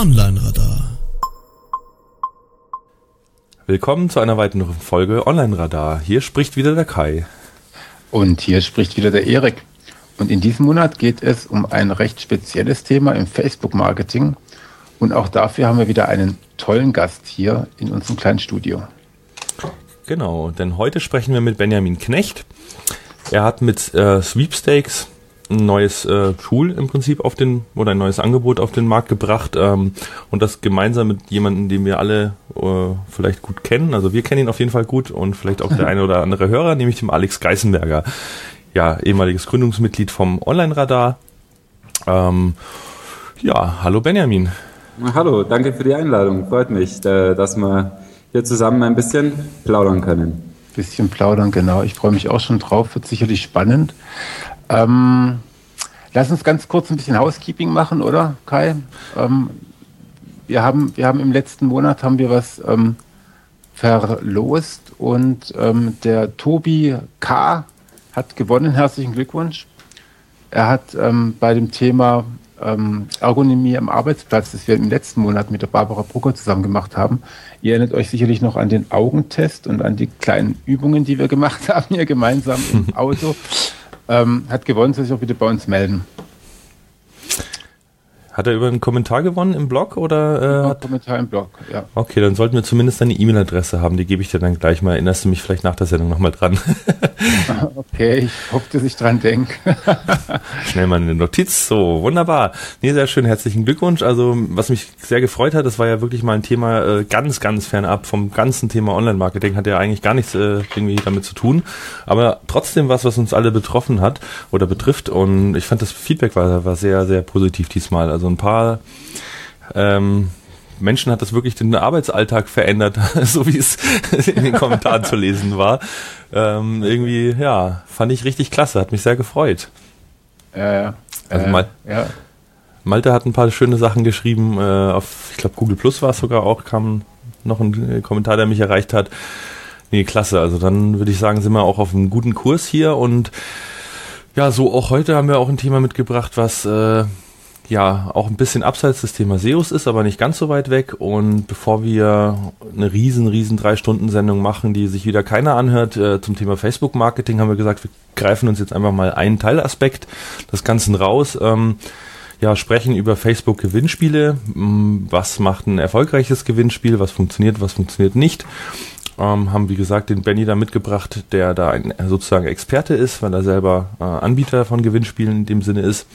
Online-Radar. Willkommen zu einer weiteren Folge Online-Radar. Hier spricht wieder der Kai. Und hier spricht wieder der Erik. Und in diesem Monat geht es um ein recht spezielles Thema im Facebook-Marketing. Und auch dafür haben wir wieder einen tollen Gast hier in unserem kleinen Studio. Genau, denn heute sprechen wir mit Benjamin Knecht. Er hat mit äh, Sweepstakes ein neues äh, Tool im Prinzip auf den oder ein neues Angebot auf den Markt gebracht ähm, und das gemeinsam mit jemandem, den wir alle äh, vielleicht gut kennen. Also wir kennen ihn auf jeden Fall gut und vielleicht auch der eine oder andere Hörer, nämlich dem Alex Geisenberger, ja ehemaliges Gründungsmitglied vom Online-Radar. Ähm, ja, hallo Benjamin. Hallo, danke für die Einladung. Freut mich, äh, dass wir hier zusammen ein bisschen plaudern können. Bisschen plaudern, genau. Ich freue mich auch schon drauf. Wird sicherlich spannend. Ähm, lass uns ganz kurz ein bisschen Housekeeping machen, oder Kai? Ähm, wir haben, wir haben im letzten Monat haben wir was ähm, verlost und ähm, der Tobi K. hat gewonnen. Herzlichen Glückwunsch. Er hat ähm, bei dem Thema ähm, Ergonomie am Arbeitsplatz, das wir im letzten Monat mit der Barbara Brucker zusammen gemacht haben. Ihr erinnert euch sicherlich noch an den Augentest und an die kleinen Übungen, die wir gemacht haben hier gemeinsam im Auto. Ähm, hat gewonnen, soll sich auch bitte bei uns melden. Hat er über einen Kommentar gewonnen im Blog oder? Äh, hat Kommentar im Blog, ja. Okay, dann sollten wir zumindest deine E-Mail-Adresse haben. Die gebe ich dir dann gleich mal. Erinnerst du mich vielleicht nach der Sendung nochmal dran? okay, ich hoffe, dass ich dran denke. Schnell mal eine Notiz. So, wunderbar. Nee, sehr schön. Herzlichen Glückwunsch. Also, was mich sehr gefreut hat, das war ja wirklich mal ein Thema äh, ganz, ganz fernab vom ganzen Thema Online-Marketing. Hat ja eigentlich gar nichts äh, irgendwie damit zu tun. Aber trotzdem was, was uns alle betroffen hat oder betrifft. Und ich fand das Feedback war, war sehr, sehr positiv diesmal. Also ein paar ähm, Menschen hat das wirklich den Arbeitsalltag verändert, so wie es in den Kommentaren zu lesen war. Ähm, irgendwie, ja, fand ich richtig klasse, hat mich sehr gefreut. Ja, ja. Also Mal ja. Malte hat ein paar schöne Sachen geschrieben, äh, auf, ich glaube, Google Plus war es sogar auch, kam noch ein Kommentar, der mich erreicht hat. Nee, klasse. Also dann würde ich sagen, sind wir auch auf einem guten Kurs hier und ja, so auch heute haben wir auch ein Thema mitgebracht, was äh, ja auch ein bisschen abseits des Thema SEOs ist, aber nicht ganz so weit weg. Und bevor wir eine riesen, riesen drei Stunden Sendung machen, die sich wieder keiner anhört, äh, zum Thema Facebook Marketing, haben wir gesagt, wir greifen uns jetzt einfach mal einen Teilaspekt des Ganzen raus. Ähm, ja, sprechen über Facebook Gewinnspiele. Mm, was macht ein erfolgreiches Gewinnspiel? Was funktioniert, was funktioniert nicht? Ähm, haben, wie gesagt, den Benny da mitgebracht, der da ein, sozusagen Experte ist, weil er selber äh, Anbieter von Gewinnspielen in dem Sinne ist.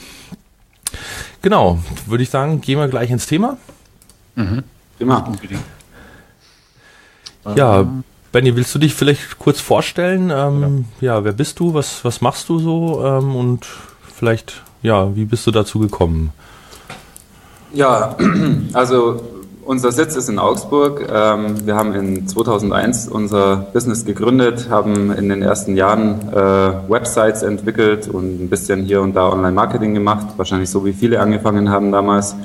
Genau, würde ich sagen, gehen wir gleich ins Thema. Mhm. Immer. Ja, Benny, willst du dich vielleicht kurz vorstellen? Ähm, ja. ja. wer bist du? Was, was machst du so? Ähm, und vielleicht, ja, wie bist du dazu gekommen? Ja, also unser Sitz ist in Augsburg. Ähm, wir haben in 2001 unser Business gegründet, haben in den ersten Jahren äh, Websites entwickelt und ein bisschen hier und da Online-Marketing gemacht, wahrscheinlich so wie viele angefangen haben damals.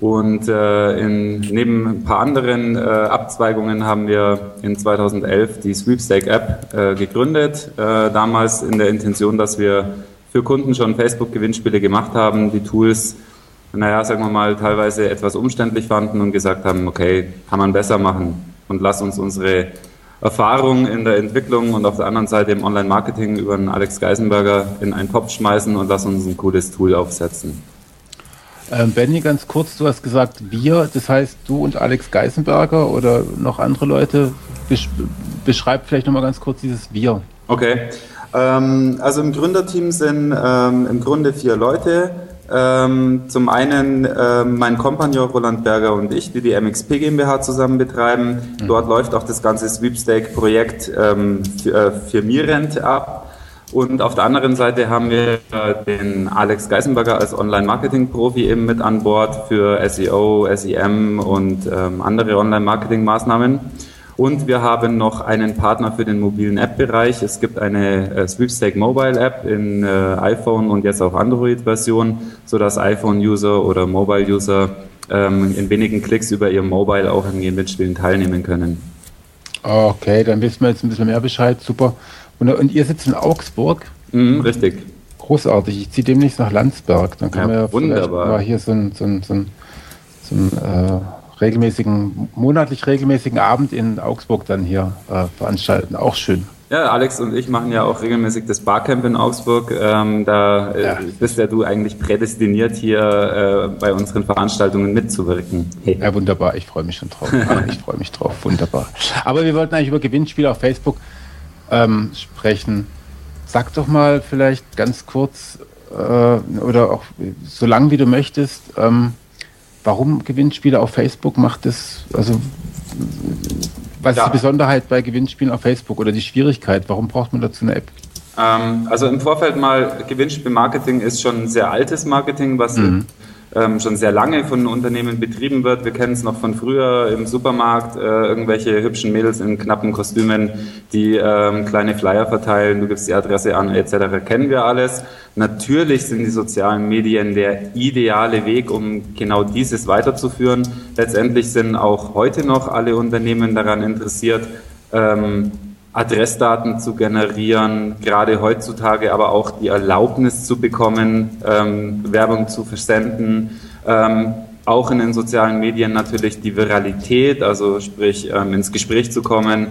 Und äh, in, neben ein paar anderen äh, Abzweigungen haben wir in 2011 die Sweepstake-App äh, gegründet, damals in der Intention, dass wir für Kunden schon Facebook-Gewinnspiele gemacht haben, die Tools naja, sagen wir mal, teilweise etwas umständlich fanden und gesagt haben, okay, kann man besser machen und lass uns unsere Erfahrung in der Entwicklung und auf der anderen Seite im Online-Marketing über den Alex Geisenberger in einen Topf schmeißen und lass uns ein cooles Tool aufsetzen. Ähm, Benny, ganz kurz, du hast gesagt wir, das heißt du und Alex Geisenberger oder noch andere Leute. Besch beschreib vielleicht nochmal ganz kurz dieses wir. Okay, ähm, also im Gründerteam sind ähm, im Grunde vier Leute. Ähm, zum einen ähm, mein Kompagnon Roland Berger und ich, die die MXP GmbH zusammen betreiben. Mhm. Dort läuft auch das ganze Sweepstake-Projekt ähm, für, äh, für Mirent ab. Und auf der anderen Seite haben wir äh, den Alex Geisenberger als Online-Marketing-Profi eben mit an Bord für SEO, SEM und ähm, andere Online-Marketing-Maßnahmen. Und wir haben noch einen Partner für den mobilen App-Bereich. Es gibt eine äh, Sweepstake Mobile App in äh, iPhone und jetzt auch Android-Version, sodass iPhone-User oder Mobile-User ähm, in wenigen Klicks über ihr Mobile auch an Gewinnspielen teilnehmen können. Okay, dann wissen wir jetzt ein bisschen mehr Bescheid. Super. Und, und ihr sitzt in Augsburg? Mhm, richtig. Großartig. Ich ziehe demnächst nach Landsberg. Dann können ja, wir wunderbar. mal hier so ein, so ein, so ein so einen äh, regelmäßigen, monatlich regelmäßigen Abend in Augsburg dann hier äh, veranstalten. Auch schön. Ja, Alex und ich machen ja auch regelmäßig das Barcamp in Augsburg. Ähm, da äh, ja. bist ja du eigentlich prädestiniert, hier äh, bei unseren Veranstaltungen mitzuwirken. Hey. Ja, wunderbar. Ich freue mich schon drauf. ich freue mich drauf. Wunderbar. Aber wir wollten eigentlich über Gewinnspiele auf Facebook ähm, sprechen. Sag doch mal vielleicht ganz kurz äh, oder auch so lang wie du möchtest, ähm, warum Gewinnspiele auf Facebook macht es, also was ja. ist die Besonderheit bei Gewinnspielen auf Facebook oder die Schwierigkeit? Warum braucht man dazu eine App? Ähm, also im Vorfeld mal, Gewinnspielmarketing ist schon ein sehr altes Marketing, was mhm ähm, schon sehr lange von Unternehmen betrieben wird. Wir kennen es noch von früher im Supermarkt, äh, irgendwelche hübschen Mädels in knappen Kostümen, die ähm, kleine Flyer verteilen, du gibst die Adresse an, etc. Kennen wir alles. Natürlich sind die sozialen Medien der ideale Weg, um genau dieses weiterzuführen. Letztendlich sind auch heute noch alle Unternehmen daran interessiert, ähm, Adressdaten zu generieren, gerade heutzutage aber auch die Erlaubnis zu bekommen, ähm, Werbung zu versenden. Ähm, auch in den sozialen Medien natürlich die Viralität, also sprich ähm, ins Gespräch zu kommen.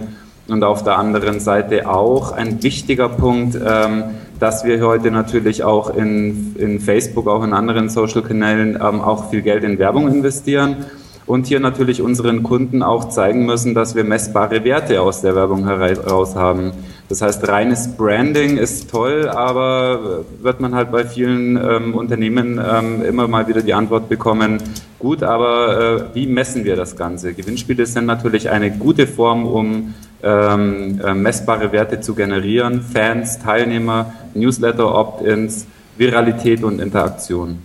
Und auf der anderen Seite auch ein wichtiger Punkt, ähm, dass wir heute natürlich auch in, in Facebook, auch in anderen Social-Kanälen ähm, auch viel Geld in Werbung investieren und hier natürlich unseren Kunden auch zeigen müssen, dass wir messbare Werte aus der Werbung heraus haben. Das heißt, reines Branding ist toll, aber wird man halt bei vielen ähm, Unternehmen ähm, immer mal wieder die Antwort bekommen, gut, aber äh, wie messen wir das Ganze? Gewinnspiele sind natürlich eine gute Form, um ähm, äh, messbare Werte zu generieren, Fans, Teilnehmer, Newsletter, Opt-ins, Viralität und Interaktion.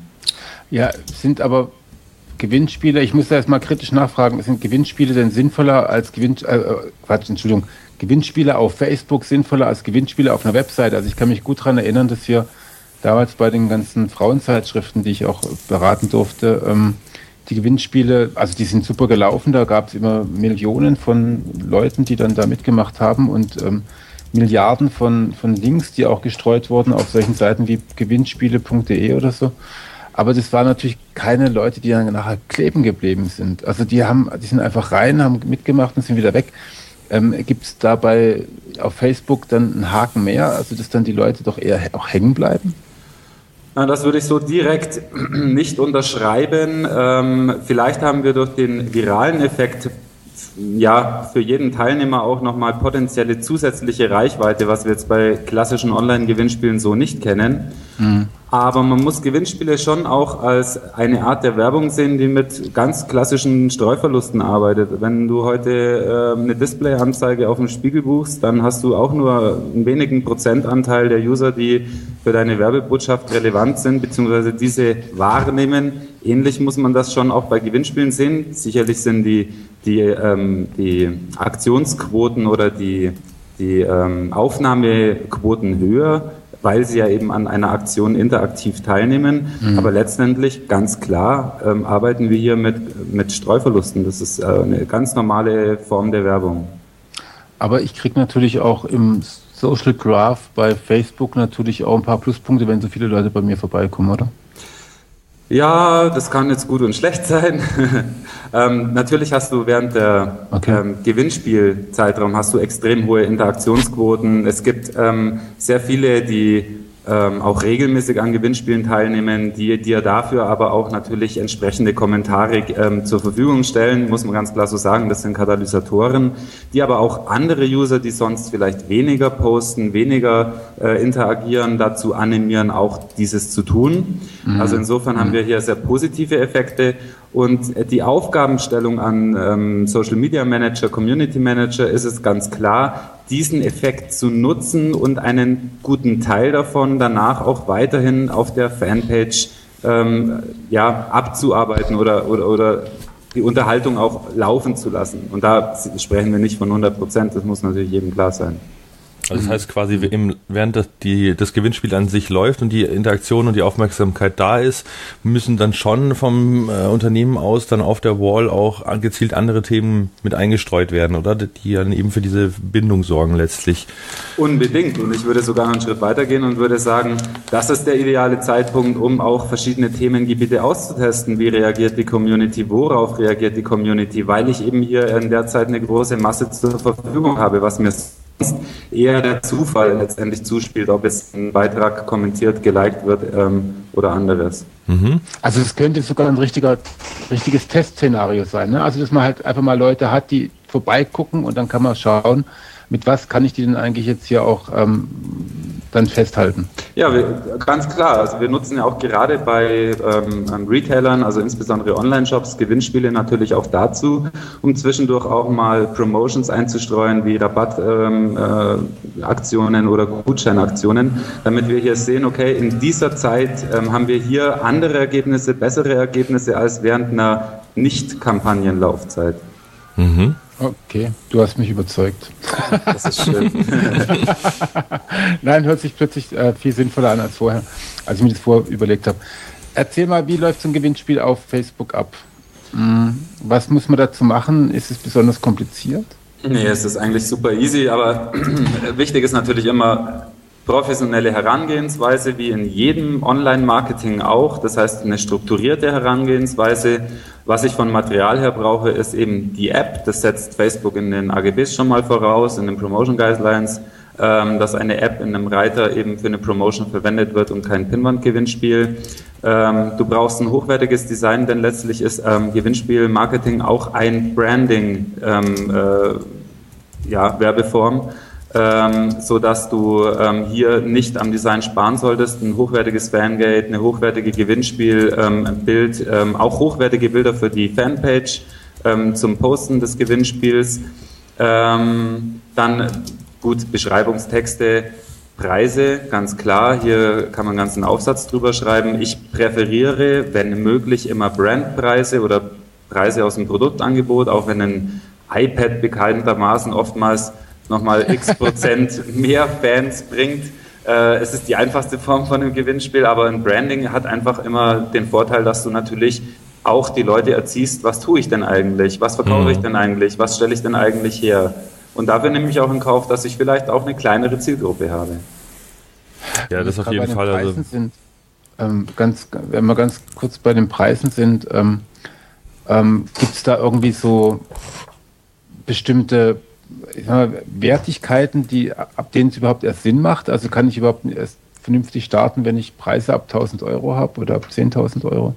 Ja, sind aber Gewinnspiele, ich muss da erstmal kritisch nachfragen, sind Gewinnspiele denn sinnvoller als Gewinn, äh, äh, Quatsch, Entschuldigung, Gewinnspiele auf Facebook sinnvoller als Gewinnspiele auf einer Website? Also ich kann mich gut daran erinnern, dass wir damals bei den ganzen Frauenzeitschriften, die ich auch beraten durfte, ähm, die Gewinnspiele, also die sind super gelaufen, da gab es immer Millionen von Leuten, die dann da mitgemacht haben und ähm, Milliarden von, von Links, die auch gestreut wurden auf solchen Seiten wie gewinnspiele.de oder so. Aber das waren natürlich keine Leute, die dann nachher kleben geblieben sind. Also die haben, die sind einfach rein, haben mitgemacht und sind wieder weg. Ähm, Gibt es dabei auf Facebook dann einen Haken mehr, also dass dann die Leute doch eher auch hängen bleiben? Das würde ich so direkt nicht unterschreiben. Ähm, vielleicht haben wir durch den viralen Effekt ja für jeden Teilnehmer auch nochmal potenzielle zusätzliche Reichweite, was wir jetzt bei klassischen Online-Gewinnspielen so nicht kennen. Mhm. Aber man muss Gewinnspiele schon auch als eine Art der Werbung sehen, die mit ganz klassischen Streuverlusten arbeitet. Wenn du heute äh, eine Displayanzeige auf dem Spiegel buchst, dann hast du auch nur einen wenigen Prozentanteil der User, die für deine Werbebotschaft relevant sind, beziehungsweise diese wahrnehmen. Ähnlich muss man das schon auch bei Gewinnspielen sehen. Sicherlich sind die, die, ähm, die Aktionsquoten oder die, die ähm, Aufnahmequoten höher weil sie ja eben an einer Aktion interaktiv teilnehmen. Mhm. Aber letztendlich, ganz klar, ähm, arbeiten wir hier mit, mit Streuverlusten. Das ist äh, eine ganz normale Form der Werbung. Aber ich kriege natürlich auch im Social Graph bei Facebook natürlich auch ein paar Pluspunkte, wenn so viele Leute bei mir vorbeikommen, oder? Ja, das kann jetzt gut und schlecht sein. ähm, natürlich hast du während der okay. ähm, Gewinnspielzeitraum hast du extrem hohe Interaktionsquoten. Es gibt ähm, sehr viele, die ähm, auch regelmäßig an Gewinnspielen teilnehmen, die dir dafür aber auch natürlich entsprechende Kommentare ähm, zur Verfügung stellen, muss man ganz klar so sagen, das sind Katalysatoren, die aber auch andere User, die sonst vielleicht weniger posten, weniger äh, interagieren, dazu animieren, auch dieses zu tun. Mhm. Also insofern haben wir hier sehr positive Effekte und die Aufgabenstellung an ähm, Social Media Manager, Community Manager ist es ganz klar, diesen Effekt zu nutzen und einen guten Teil davon danach auch weiterhin auf der Fanpage ähm, ja, abzuarbeiten oder, oder, oder die Unterhaltung auch laufen zu lassen. Und da sprechen wir nicht von 100 Prozent, das muss natürlich jedem klar sein. Also das heißt quasi, im, während das, die, das Gewinnspiel an sich läuft und die Interaktion und die Aufmerksamkeit da ist, müssen dann schon vom äh, Unternehmen aus dann auf der Wall auch gezielt andere Themen mit eingestreut werden, oder? Die dann eben für diese Bindung sorgen letztlich. Unbedingt. Und ich würde sogar einen Schritt weitergehen und würde sagen, das ist der ideale Zeitpunkt, um auch verschiedene Themengebiete auszutesten. Wie reagiert die Community? Worauf reagiert die Community? Weil ich eben hier in der Zeit eine große Masse zur Verfügung habe, was mir eher der Zufall letztendlich zuspielt, ob jetzt ein Beitrag kommentiert, geliked wird ähm, oder anderes. Mhm. Also es könnte sogar ein richtiger, richtiges Testszenario sein. Ne? Also dass man halt einfach mal Leute hat, die vorbeigucken und dann kann man schauen, mit was kann ich die denn eigentlich jetzt hier auch ähm, dann festhalten? Ja, wir, ganz klar. Also wir nutzen ja auch gerade bei ähm, Retailern, also insbesondere Online-Shops, Gewinnspiele natürlich auch dazu, um zwischendurch auch mal Promotions einzustreuen, wie Rabattaktionen ähm, äh, oder Gutscheinaktionen, damit wir hier sehen, okay, in dieser Zeit ähm, haben wir hier andere Ergebnisse, bessere Ergebnisse als während einer Nicht-Kampagnenlaufzeit. Mhm. Okay, du hast mich überzeugt. Das ist schön. Nein, hört sich plötzlich äh, viel sinnvoller an als vorher, als ich mir das vorher überlegt habe. Erzähl mal, wie läuft so ein Gewinnspiel auf Facebook ab? Hm, was muss man dazu machen? Ist es besonders kompliziert? Nee, es ist eigentlich super easy, aber wichtig ist natürlich immer, professionelle Herangehensweise wie in jedem Online-Marketing auch. Das heißt, eine strukturierte Herangehensweise. Was ich von Material her brauche, ist eben die App. Das setzt Facebook in den AGBs schon mal voraus, in den Promotion Guidelines, ähm, dass eine App in einem Reiter eben für eine Promotion verwendet wird und kein Pinwand-Gewinnspiel. Ähm, du brauchst ein hochwertiges Design, denn letztlich ist ähm, Gewinnspiel-Marketing auch ein Branding, ähm, äh, ja, Werbeform ähm, so dass du ähm, hier nicht am Design sparen solltest. Ein hochwertiges Fangate, eine hochwertige Gewinnspielbild, ähm, ähm, auch hochwertige Bilder für die Fanpage ähm, zum Posten des Gewinnspiels. Ähm, dann gut Beschreibungstexte, Preise, ganz klar. Hier kann man einen ganzen Aufsatz drüber schreiben. Ich präferiere, wenn möglich, immer Brandpreise oder Preise aus dem Produktangebot, auch wenn ein iPad bekanntermaßen oftmals nochmal x Prozent mehr Fans bringt. Äh, es ist die einfachste Form von einem Gewinnspiel, aber ein Branding hat einfach immer den Vorteil, dass du natürlich auch die Leute erziehst, was tue ich denn eigentlich, was verkaufe mhm. ich denn eigentlich, was stelle ich denn eigentlich her. Und dafür nehme ich auch in Kauf, dass ich vielleicht auch eine kleinere Zielgruppe habe. Ja, das auf jeden Fall. Also sind, ähm, ganz, wenn wir ganz kurz bei den Preisen sind, ähm, ähm, gibt es da irgendwie so bestimmte mal, Wertigkeiten, die, ab denen es überhaupt erst Sinn macht? Also kann ich überhaupt erst vernünftig starten, wenn ich Preise ab 1000 Euro habe oder ab 10.000 Euro?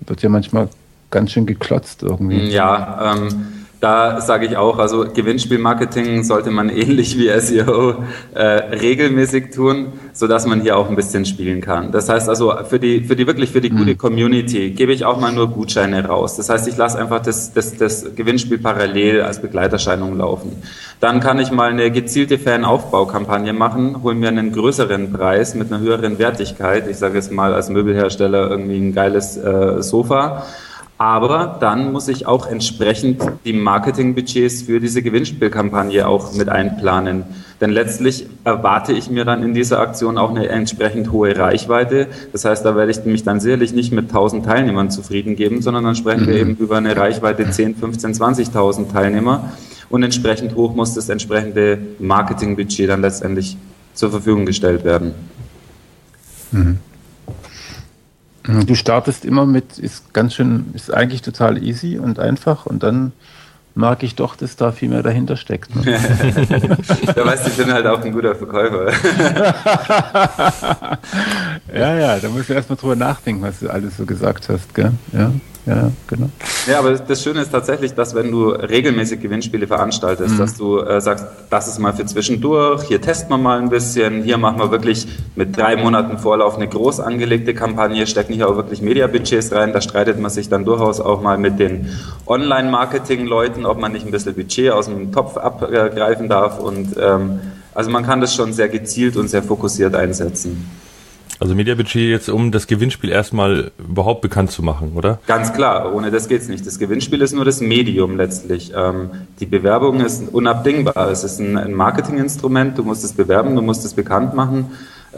Wird ja manchmal ganz schön geklotzt irgendwie. Ja, ähm, da sage ich auch, also Gewinnspielmarketing sollte man ähnlich wie SEO äh, regelmäßig tun, so dass man hier auch ein bisschen spielen kann. Das heißt also für die für die wirklich für die gute mhm. Community gebe ich auch mal nur Gutscheine raus. Das heißt, ich lasse einfach das, das, das Gewinnspiel parallel als Begleiterscheinung laufen. Dann kann ich mal eine gezielte Fanaufbaukampagne machen, hole mir einen größeren Preis mit einer höheren Wertigkeit. Ich sage jetzt mal als Möbelhersteller irgendwie ein geiles äh, Sofa aber dann muss ich auch entsprechend die Marketingbudgets für diese Gewinnspielkampagne auch mit einplanen. Denn letztlich erwarte ich mir dann in dieser Aktion auch eine entsprechend hohe Reichweite. Das heißt, da werde ich mich dann sicherlich nicht mit 1000 Teilnehmern zufrieden geben, sondern dann sprechen wir mhm. eben über eine Reichweite 10, 15, 20.000 Teilnehmer. Und entsprechend hoch muss das entsprechende Marketingbudget dann letztendlich zur Verfügung gestellt werden. Mhm. Du startest immer mit, ist ganz schön, ist eigentlich total easy und einfach und dann mag ich doch, dass da viel mehr dahinter steckt. Ne? da weißt du, ich bin halt auch ein guter Verkäufer. ja, ja, da musst du erstmal drüber nachdenken, was du alles so gesagt hast, gell? Ja ja, genau. Ja, aber das Schöne ist tatsächlich, dass wenn du regelmäßig Gewinnspiele veranstaltest, mhm. dass du äh, sagst, das ist mal für zwischendurch, hier testen wir mal ein bisschen, hier machen wir wirklich mit drei Monaten Vorlauf eine groß angelegte Kampagne, stecken hier auch wirklich Mediabudgets rein, da streitet man sich dann durchaus auch mal mit den Online-Marketing-Leuten, ob man nicht ein bisschen Budget aus dem Topf abgreifen darf und ähm, also man kann das schon sehr gezielt und sehr fokussiert einsetzen. Also Mediabudget jetzt, um das Gewinnspiel erstmal überhaupt bekannt zu machen, oder? Ganz klar, ohne das geht's nicht. Das Gewinnspiel ist nur das Medium letztlich. Ähm, die Bewerbung ist unabdingbar. Es ist ein, ein Marketinginstrument. Du musst es bewerben, du musst es bekannt machen.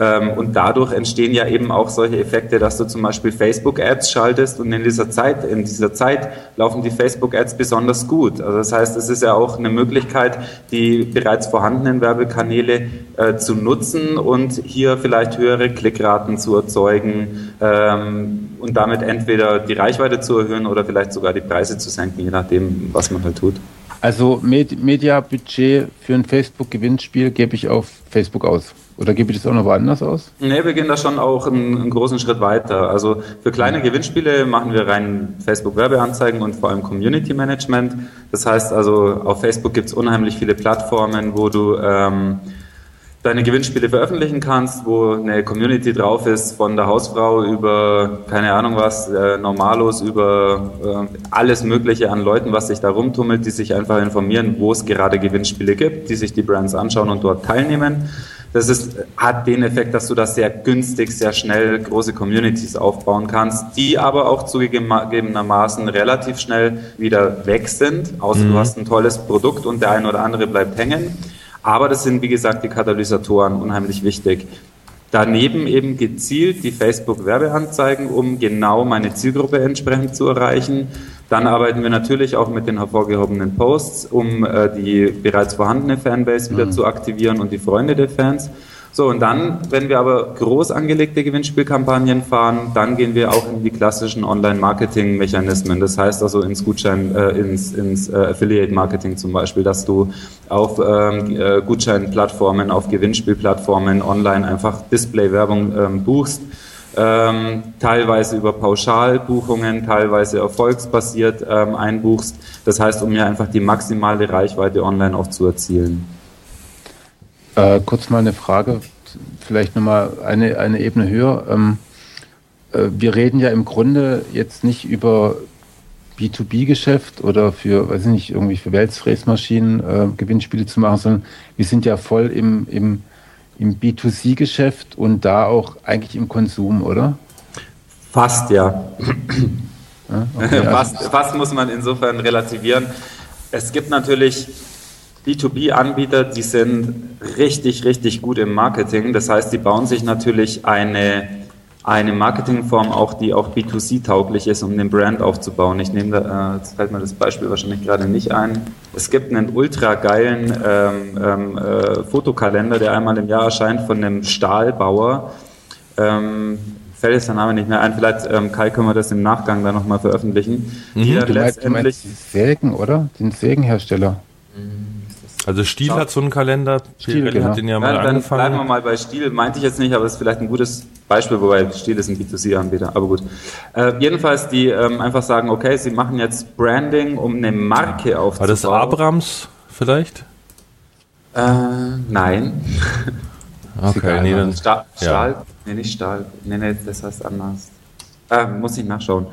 Ähm, und dadurch entstehen ja eben auch solche Effekte, dass du zum Beispiel Facebook-Ads schaltest und in dieser Zeit, in dieser Zeit laufen die Facebook-Ads besonders gut. Also das heißt, es ist ja auch eine Möglichkeit, die bereits vorhandenen Werbekanäle äh, zu nutzen und hier vielleicht höhere Klickraten zu erzeugen ähm, und damit entweder die Reichweite zu erhöhen oder vielleicht sogar die Preise zu senken, je nachdem, was man halt tut. Also Med Media-Budget für ein Facebook-Gewinnspiel gebe ich auf Facebook aus. Oder gebe ich das auch noch woanders aus? Nee, wir gehen da schon auch einen, einen großen Schritt weiter. Also für kleine Gewinnspiele machen wir rein Facebook-Werbeanzeigen und vor allem Community Management. Das heißt also, auf Facebook gibt es unheimlich viele Plattformen, wo du ähm, deine Gewinnspiele veröffentlichen kannst, wo eine Community drauf ist, von der Hausfrau über, keine Ahnung was, äh, Normalos, über äh, alles Mögliche an Leuten, was sich da rumtummelt, die sich einfach informieren, wo es gerade Gewinnspiele gibt, die sich die Brands anschauen und dort teilnehmen. Das ist, hat den Effekt, dass du das sehr günstig, sehr schnell große Communities aufbauen kannst, die aber auch zugegebenermaßen relativ schnell wieder weg sind, außer mhm. du hast ein tolles Produkt und der eine oder andere bleibt hängen. Aber das sind, wie gesagt, die Katalysatoren unheimlich wichtig. Daneben eben gezielt die Facebook-Werbeanzeigen, um genau meine Zielgruppe entsprechend zu erreichen. Dann arbeiten wir natürlich auch mit den hervorgehobenen Posts, um äh, die bereits vorhandene Fanbase wieder mhm. zu aktivieren und die Freunde der Fans. So, und dann, wenn wir aber groß angelegte Gewinnspielkampagnen fahren, dann gehen wir auch in die klassischen Online-Marketing-Mechanismen. Das heißt also ins Gutschein, äh, ins, ins äh, Affiliate-Marketing zum Beispiel, dass du auf ähm, äh, Gutscheinplattformen, auf Gewinnspielplattformen online einfach Display-Werbung ähm, buchst. Ähm, teilweise über Pauschalbuchungen, teilweise erfolgsbasiert ähm, einbuchst. Das heißt, um mir einfach die maximale Reichweite online auch zu erzielen. Äh, kurz mal eine Frage, vielleicht nochmal eine, eine Ebene höher. Ähm, äh, wir reden ja im Grunde jetzt nicht über B2B-Geschäft oder für, weiß ich nicht, irgendwie für Weltfräsmaschinen äh, Gewinnspiele zu machen, sondern wir sind ja voll im, im, im B2C-Geschäft und da auch eigentlich im Konsum, oder? Fast, ja. ja okay, also fast, fast muss man insofern relativieren. Es gibt natürlich B2B-Anbieter, die sind richtig, richtig gut im Marketing. Das heißt, die bauen sich natürlich eine, eine Marketingform auch, die auch B2C-tauglich ist, um den Brand aufzubauen. Ich nehme da, äh, jetzt fällt mir das Beispiel wahrscheinlich gerade nicht ein. Es gibt einen ultra geilen ähm, ähm, äh, Fotokalender, der einmal im Jahr erscheint von einem Stahlbauer. Ähm, fällt jetzt der Name nicht mehr ein. Vielleicht, ähm, Kai, können wir das im Nachgang dann nochmal veröffentlichen. Mhm, die dann letztendlich. Du meinst Sägen, oder? Den Sägenhersteller. Also Stiel hat so einen Kalender, Stiel, genau. hat den ja mal ja, dann angefangen. bleiben wir mal bei Stiel, meinte ich jetzt nicht, aber es ist vielleicht ein gutes Beispiel, wobei Stiel ist ein B2C-Anbieter, aber gut. Äh, jedenfalls, die ähm, einfach sagen, okay, sie machen jetzt Branding, um eine Marke aufzubauen. War das Abrams vielleicht? Äh, nein. Okay, nee, dann, Stahl, Stahl ja. nee, nicht Stahl, nee, nee, das heißt anders. Äh, muss ich nachschauen.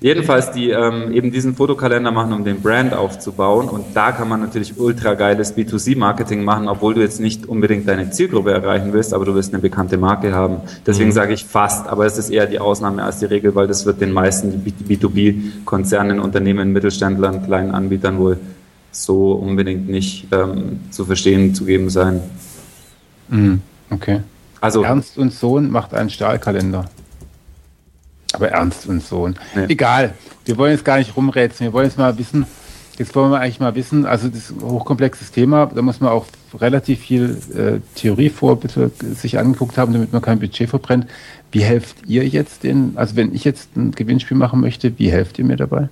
Jedenfalls, die ähm, eben diesen Fotokalender machen, um den Brand aufzubauen. Und da kann man natürlich ultra geiles B2C-Marketing machen, obwohl du jetzt nicht unbedingt deine Zielgruppe erreichen willst, aber du willst eine bekannte Marke haben. Deswegen mhm. sage ich fast, aber es ist eher die Ausnahme als die Regel, weil das wird den meisten B2B-Konzernen, Unternehmen, Mittelständlern, kleinen Anbietern wohl so unbedingt nicht ähm, zu verstehen, zu geben sein. Mhm. Okay. Also Ernst und Sohn macht einen Stahlkalender. Aber Ernst und Sohn. Nee. Egal. Wir wollen jetzt gar nicht rumrätseln. Wir wollen jetzt mal wissen, jetzt wollen wir eigentlich mal wissen, also das ist ein hochkomplexes Thema, da muss man auch relativ viel äh, Theorie vor bitte sich angeguckt haben, damit man kein Budget verbrennt. Wie helft ihr jetzt den, also wenn ich jetzt ein Gewinnspiel machen möchte, wie helft ihr mir dabei?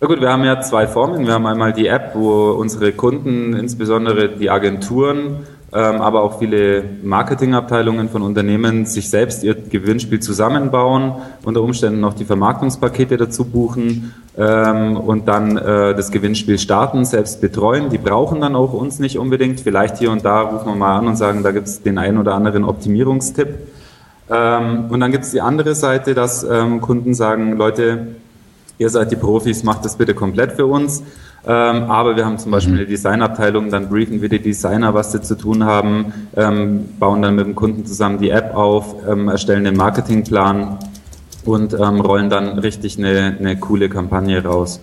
Na gut, wir haben ja zwei Formen. Wir haben einmal die App, wo unsere Kunden, insbesondere die Agenturen, aber auch viele Marketingabteilungen von Unternehmen sich selbst ihr Gewinnspiel zusammenbauen, unter Umständen noch die Vermarktungspakete dazu buchen ähm, und dann äh, das Gewinnspiel starten, selbst betreuen. Die brauchen dann auch uns nicht unbedingt. Vielleicht hier und da rufen wir mal an und sagen, da gibt es den einen oder anderen Optimierungstipp. Ähm, und dann gibt es die andere Seite, dass Kunden sagen, Leute, ihr seid die Profis, macht das bitte komplett für uns. Ähm, aber wir haben zum Beispiel eine Designabteilung, dann briefen wir die Designer, was sie zu tun haben, ähm, bauen dann mit dem Kunden zusammen die App auf, ähm, erstellen den Marketingplan und ähm, rollen dann richtig eine, eine coole Kampagne raus.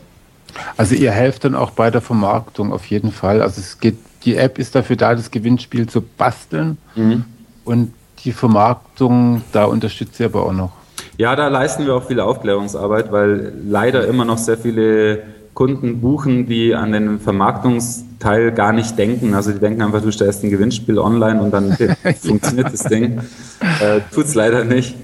Also ihr helft dann auch bei der Vermarktung auf jeden Fall. Also es geht, die App ist dafür da, das Gewinnspiel zu basteln mhm. und die Vermarktung, da unterstützt ihr aber auch noch. Ja, da leisten wir auch viel Aufklärungsarbeit, weil leider immer noch sehr viele Kunden buchen, die an den Vermarktungsteil gar nicht denken. Also die denken einfach, du stellst ein Gewinnspiel online und dann funktioniert das Ding. Äh, tut's leider nicht.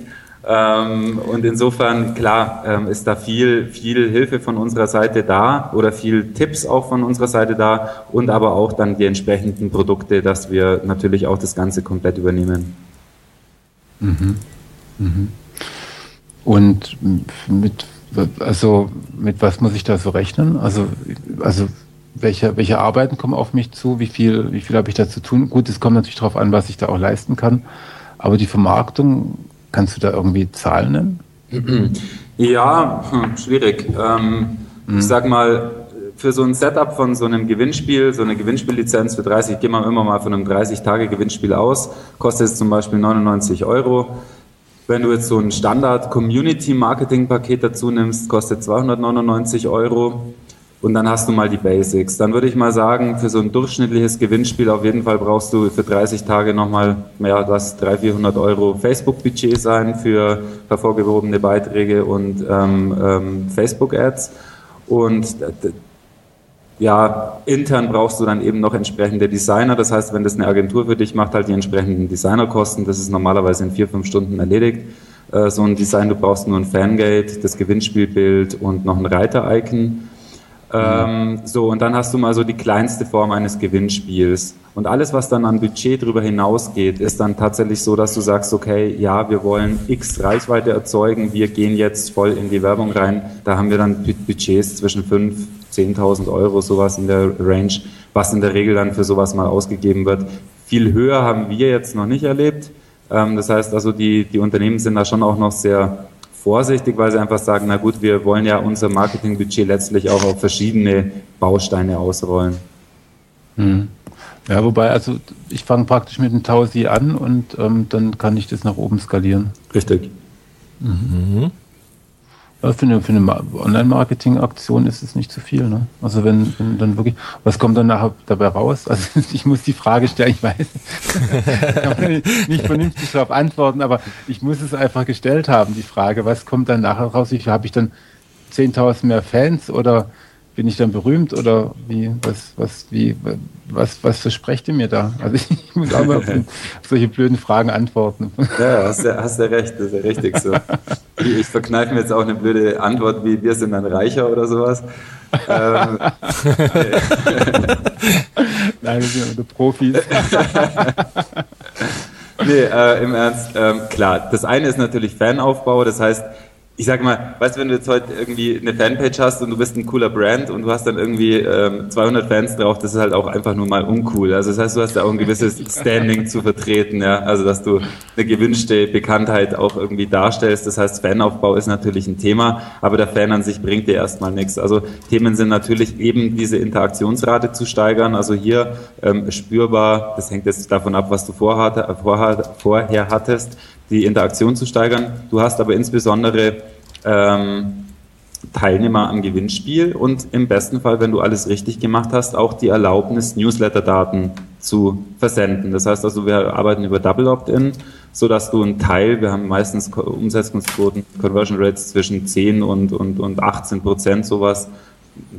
Ähm, und insofern, klar, ähm, ist da viel, viel Hilfe von unserer Seite da oder viel Tipps auch von unserer Seite da und aber auch dann die entsprechenden Produkte, dass wir natürlich auch das Ganze komplett übernehmen. Mhm. Mhm. Und mit, also mit was muss ich da so rechnen? Also, also welche, welche Arbeiten kommen auf mich zu? Wie viel, wie viel habe ich da zu tun? Gut, es kommt natürlich darauf an, was ich da auch leisten kann. Aber die Vermarktung, kannst du da irgendwie Zahlen nennen? Ja, hm, schwierig. Ähm, mhm. Ich sag mal, für so ein Setup von so einem Gewinnspiel, so eine Gewinnspiellizenz für 30, gehen wir immer mal von einem 30-Tage-Gewinnspiel aus, kostet es zum Beispiel 99 Euro. Wenn du jetzt so ein Standard-Community-Marketing-Paket dazu nimmst, kostet 299 Euro. Und dann hast du mal die Basics. Dann würde ich mal sagen, für so ein durchschnittliches Gewinnspiel auf jeden Fall brauchst du für 30 Tage nochmal, ja, das 300, 400 Euro Facebook-Budget sein für hervorgehobene Beiträge und ähm, ähm, Facebook-Ads. Und ja, intern brauchst du dann eben noch entsprechende Designer. Das heißt, wenn das eine Agentur für dich macht, halt die entsprechenden Designerkosten. Das ist normalerweise in vier, fünf Stunden erledigt. Äh, so ein Design, du brauchst nur ein Fangate, das Gewinnspielbild und noch ein Reiter-Icon. Ähm, so, und dann hast du mal so die kleinste Form eines Gewinnspiels. Und alles, was dann an Budget darüber hinausgeht, ist dann tatsächlich so, dass du sagst, okay, ja, wir wollen X Reichweite erzeugen, wir gehen jetzt voll in die Werbung rein. Da haben wir dann Budgets zwischen 5, 10.000 Euro, sowas in der Range, was in der Regel dann für sowas mal ausgegeben wird. Viel höher haben wir jetzt noch nicht erlebt. Ähm, das heißt also, die, die Unternehmen sind da schon auch noch sehr vorsichtig, weil sie einfach sagen, na gut, wir wollen ja unser Marketingbudget letztlich auch auf verschiedene Bausteine ausrollen. Hm. Ja, wobei, also ich fange praktisch mit einem Tausi an und ähm, dann kann ich das nach oben skalieren. Richtig. Mhm. Für eine, eine Online-Marketing-Aktion ist es nicht zu viel. Ne? Also wenn, wenn, dann wirklich, was kommt dann nachher dabei raus? Also ich muss die Frage stellen, ich weiß, kann man nicht vernünftig darauf antworten, aber ich muss es einfach gestellt haben, die Frage, was kommt dann nachher raus? Habe ich dann 10.000 mehr Fans oder bin ich dann berühmt oder wie, was, was, wie, was, was versprecht ihr mir da? Also ich muss auch mal auf solche blöden Fragen antworten. Ja, hast du, hast du recht, das ist ja richtig so. Ich verkneife mir jetzt auch eine blöde Antwort wie wir sind dann reicher oder sowas. Ähm, Nein, wir sind nur Profis. nee, äh, im Ernst, ähm, klar, das eine ist natürlich Fanaufbau, das heißt, ich sag mal, weißt du, wenn du jetzt heute irgendwie eine Fanpage hast und du bist ein cooler Brand und du hast dann irgendwie ähm, 200 Fans drauf, das ist halt auch einfach nur mal uncool. Also das heißt, du hast da auch ein gewisses Standing zu vertreten, ja. Also dass du eine gewünschte Bekanntheit auch irgendwie darstellst. Das heißt, Fanaufbau ist natürlich ein Thema, aber der Fan an sich bringt dir erstmal nichts. Also Themen sind natürlich eben diese Interaktionsrate zu steigern. Also hier ähm, spürbar, das hängt jetzt davon ab, was du vorhat, vorher hattest die Interaktion zu steigern. Du hast aber insbesondere ähm, Teilnehmer am Gewinnspiel und im besten Fall, wenn du alles richtig gemacht hast, auch die Erlaubnis, Newsletter-Daten zu versenden. Das heißt also, wir arbeiten über Double Opt-in, so dass du einen Teil, wir haben meistens Umsetzungsquoten, Conversion Rates zwischen 10 und, und, und 18 Prozent, sowas,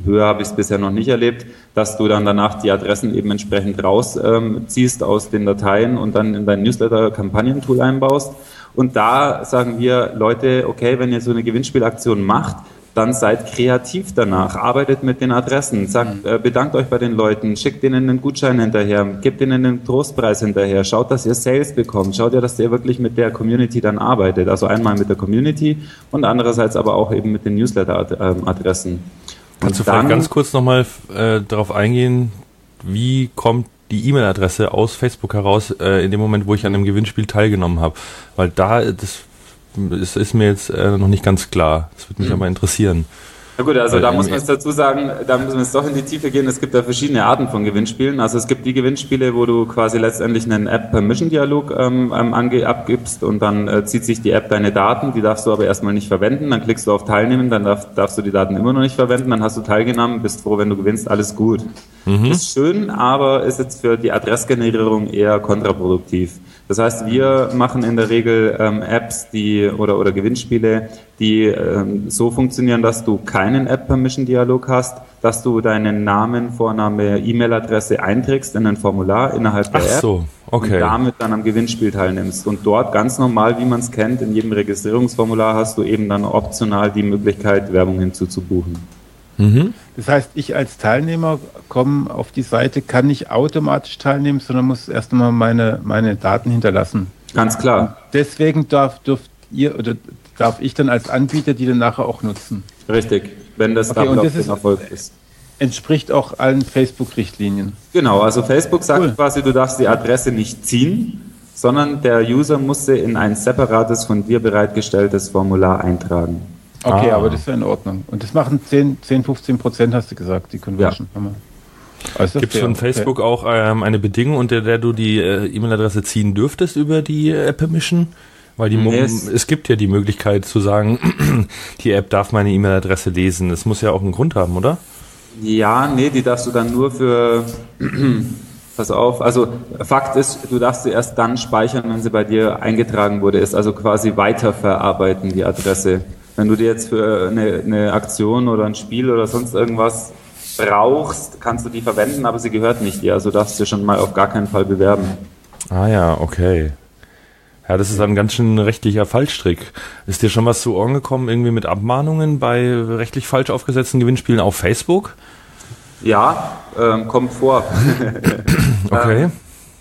höher habe ich es bisher noch nicht erlebt, dass du dann danach die Adressen eben entsprechend rausziehst ähm, aus den Dateien und dann in dein Newsletter-Kampagnentool einbaust. Und da sagen wir, Leute, okay, wenn ihr so eine Gewinnspielaktion macht, dann seid kreativ danach, arbeitet mit den Adressen, sagt, mhm. äh, bedankt euch bei den Leuten, schickt ihnen einen Gutschein hinterher, gebt ihnen einen Trostpreis hinterher, schaut, dass ihr Sales bekommt, schaut ja, dass ihr wirklich mit der Community dann arbeitet. Also einmal mit der Community und andererseits aber auch eben mit den Newsletter-Adressen. Kannst du vielleicht ganz kurz nochmal äh, darauf eingehen, wie kommt die E-Mail-Adresse aus Facebook heraus äh, in dem Moment, wo ich an einem Gewinnspiel teilgenommen habe? Weil da, das ist, ist mir jetzt äh, noch nicht ganz klar. Das würde mich mhm. aber interessieren. Na gut, also da muss man es dazu sagen, da müssen wir jetzt doch in die Tiefe gehen. Es gibt da verschiedene Arten von Gewinnspielen. Also es gibt die Gewinnspiele, wo du quasi letztendlich einen App-Permission-Dialog ähm, ähm abgibst und dann äh, zieht sich die App deine Daten, die darfst du aber erstmal nicht verwenden. Dann klickst du auf Teilnehmen, dann darf, darfst du die Daten immer noch nicht verwenden. Dann hast du teilgenommen, bist froh, wenn du gewinnst, alles gut. Mhm. Ist schön, aber ist jetzt für die Adressgenerierung eher kontraproduktiv. Das heißt, wir machen in der Regel ähm, Apps, die oder oder Gewinnspiele, die ähm, so funktionieren, dass du keinen App-Permission-Dialog hast, dass du deinen Namen, Vorname, E-Mail-Adresse einträgst in ein Formular innerhalb der Ach App so, okay. und damit dann am Gewinnspiel teilnimmst. Und dort ganz normal, wie man es kennt, in jedem Registrierungsformular hast du eben dann optional die Möglichkeit, Werbung hinzuzubuchen. Mhm. Das heißt, ich als Teilnehmer komme auf die Seite, kann nicht automatisch teilnehmen, sondern muss erst einmal meine, meine Daten hinterlassen. Ganz klar. Und deswegen darf, dürft ihr oder darf ich dann als Anbieter die dann nachher auch nutzen. Richtig, wenn das okay, und das ist, Erfolg ist. Entspricht auch allen Facebook-Richtlinien. Genau, also Facebook sagt cool. quasi, du darfst die Adresse nicht ziehen, sondern der User muss sie in ein separates von dir bereitgestelltes Formular eintragen. Okay, ah. aber das ist ja in Ordnung. Und das machen 10, 10 15 Prozent, hast du gesagt, die Conversion. Ja. Also Gibt es von Facebook okay. auch ähm, eine Bedingung, unter der du die äh, E-Mail-Adresse ziehen dürftest über die äh, Permission? Weil die yes. es gibt ja die Möglichkeit zu sagen, die App darf meine E-Mail-Adresse lesen. Das muss ja auch einen Grund haben, oder? Ja, nee, die darfst du dann nur für Pass auf, also Fakt ist, du darfst sie erst dann speichern, wenn sie bei dir eingetragen wurde, ist also quasi weiterverarbeiten, die Adresse. Wenn du dir jetzt für eine, eine Aktion oder ein Spiel oder sonst irgendwas brauchst, kannst du die verwenden, aber sie gehört nicht dir. Also darfst du schon mal auf gar keinen Fall bewerben. Ah ja, okay. Ja, das ist ein ganz schön rechtlicher Fallstrick. Ist dir schon was zu Ohren gekommen, irgendwie mit Abmahnungen bei rechtlich falsch aufgesetzten Gewinnspielen auf Facebook? Ja, ähm, kommt vor. okay. Ähm,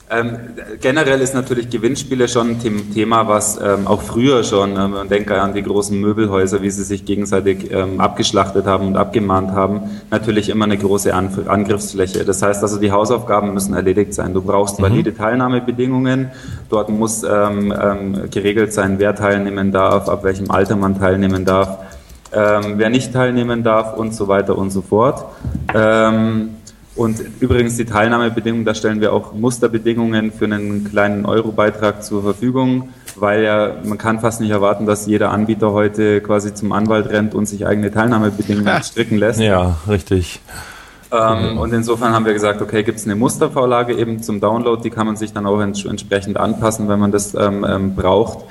ähm, generell ist natürlich Gewinnspiele schon ein Thema, was ähm, auch früher schon, ähm, man denke an die großen Möbelhäuser, wie sie sich gegenseitig ähm, abgeschlachtet haben und abgemahnt haben, natürlich immer eine große An Angriffsfläche. Das heißt also, die Hausaufgaben müssen erledigt sein. Du brauchst mhm. valide Teilnahmebedingungen. Dort muss ähm, ähm, geregelt sein, wer teilnehmen darf, ab welchem Alter man teilnehmen darf, wer nicht teilnehmen darf und so weiter und so fort. Und übrigens die Teilnahmebedingungen, da stellen wir auch Musterbedingungen für einen kleinen Eurobeitrag zur Verfügung, weil ja man kann fast nicht erwarten, dass jeder Anbieter heute quasi zum Anwalt rennt und sich eigene Teilnahmebedingungen stricken lässt. Ja, richtig. Ähm, und insofern haben wir gesagt, okay, gibt es eine Mustervorlage eben zum Download, die kann man sich dann auch ents entsprechend anpassen, wenn man das ähm, ähm, braucht.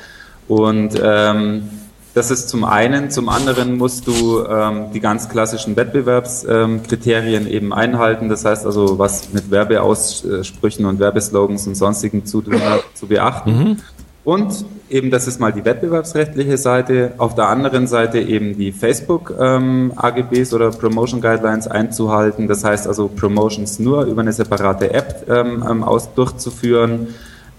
Und ähm, das ist zum einen. Zum anderen musst du ähm, die ganz klassischen Wettbewerbskriterien ähm, eben einhalten. Das heißt also, was mit Werbeaussprüchen und Werbeslogans und sonstigen zu tun hat, zu beachten. Mhm. Und eben, das ist mal die wettbewerbsrechtliche Seite. Auf der anderen Seite eben die Facebook-AGBs ähm, oder Promotion Guidelines einzuhalten. Das heißt also, Promotions nur über eine separate App ähm, ähm aus durchzuführen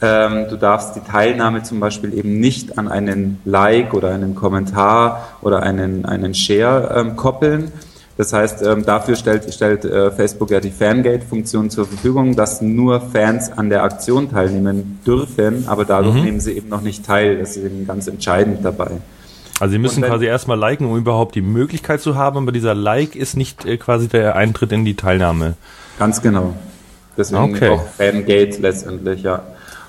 ähm, du darfst die Teilnahme zum Beispiel eben nicht an einen Like oder einen Kommentar oder einen, einen Share ähm, koppeln. Das heißt, ähm, dafür stellt, stellt äh, Facebook ja die Fangate-Funktion zur Verfügung, dass nur Fans an der Aktion teilnehmen dürfen, aber dadurch mhm. nehmen sie eben noch nicht teil. Das ist eben ganz entscheidend dabei. Also sie müssen wenn, quasi erstmal liken, um überhaupt die Möglichkeit zu haben, aber dieser Like ist nicht äh, quasi der Eintritt in die Teilnahme. Ganz genau. Deswegen okay. auch Fangate letztendlich, ja.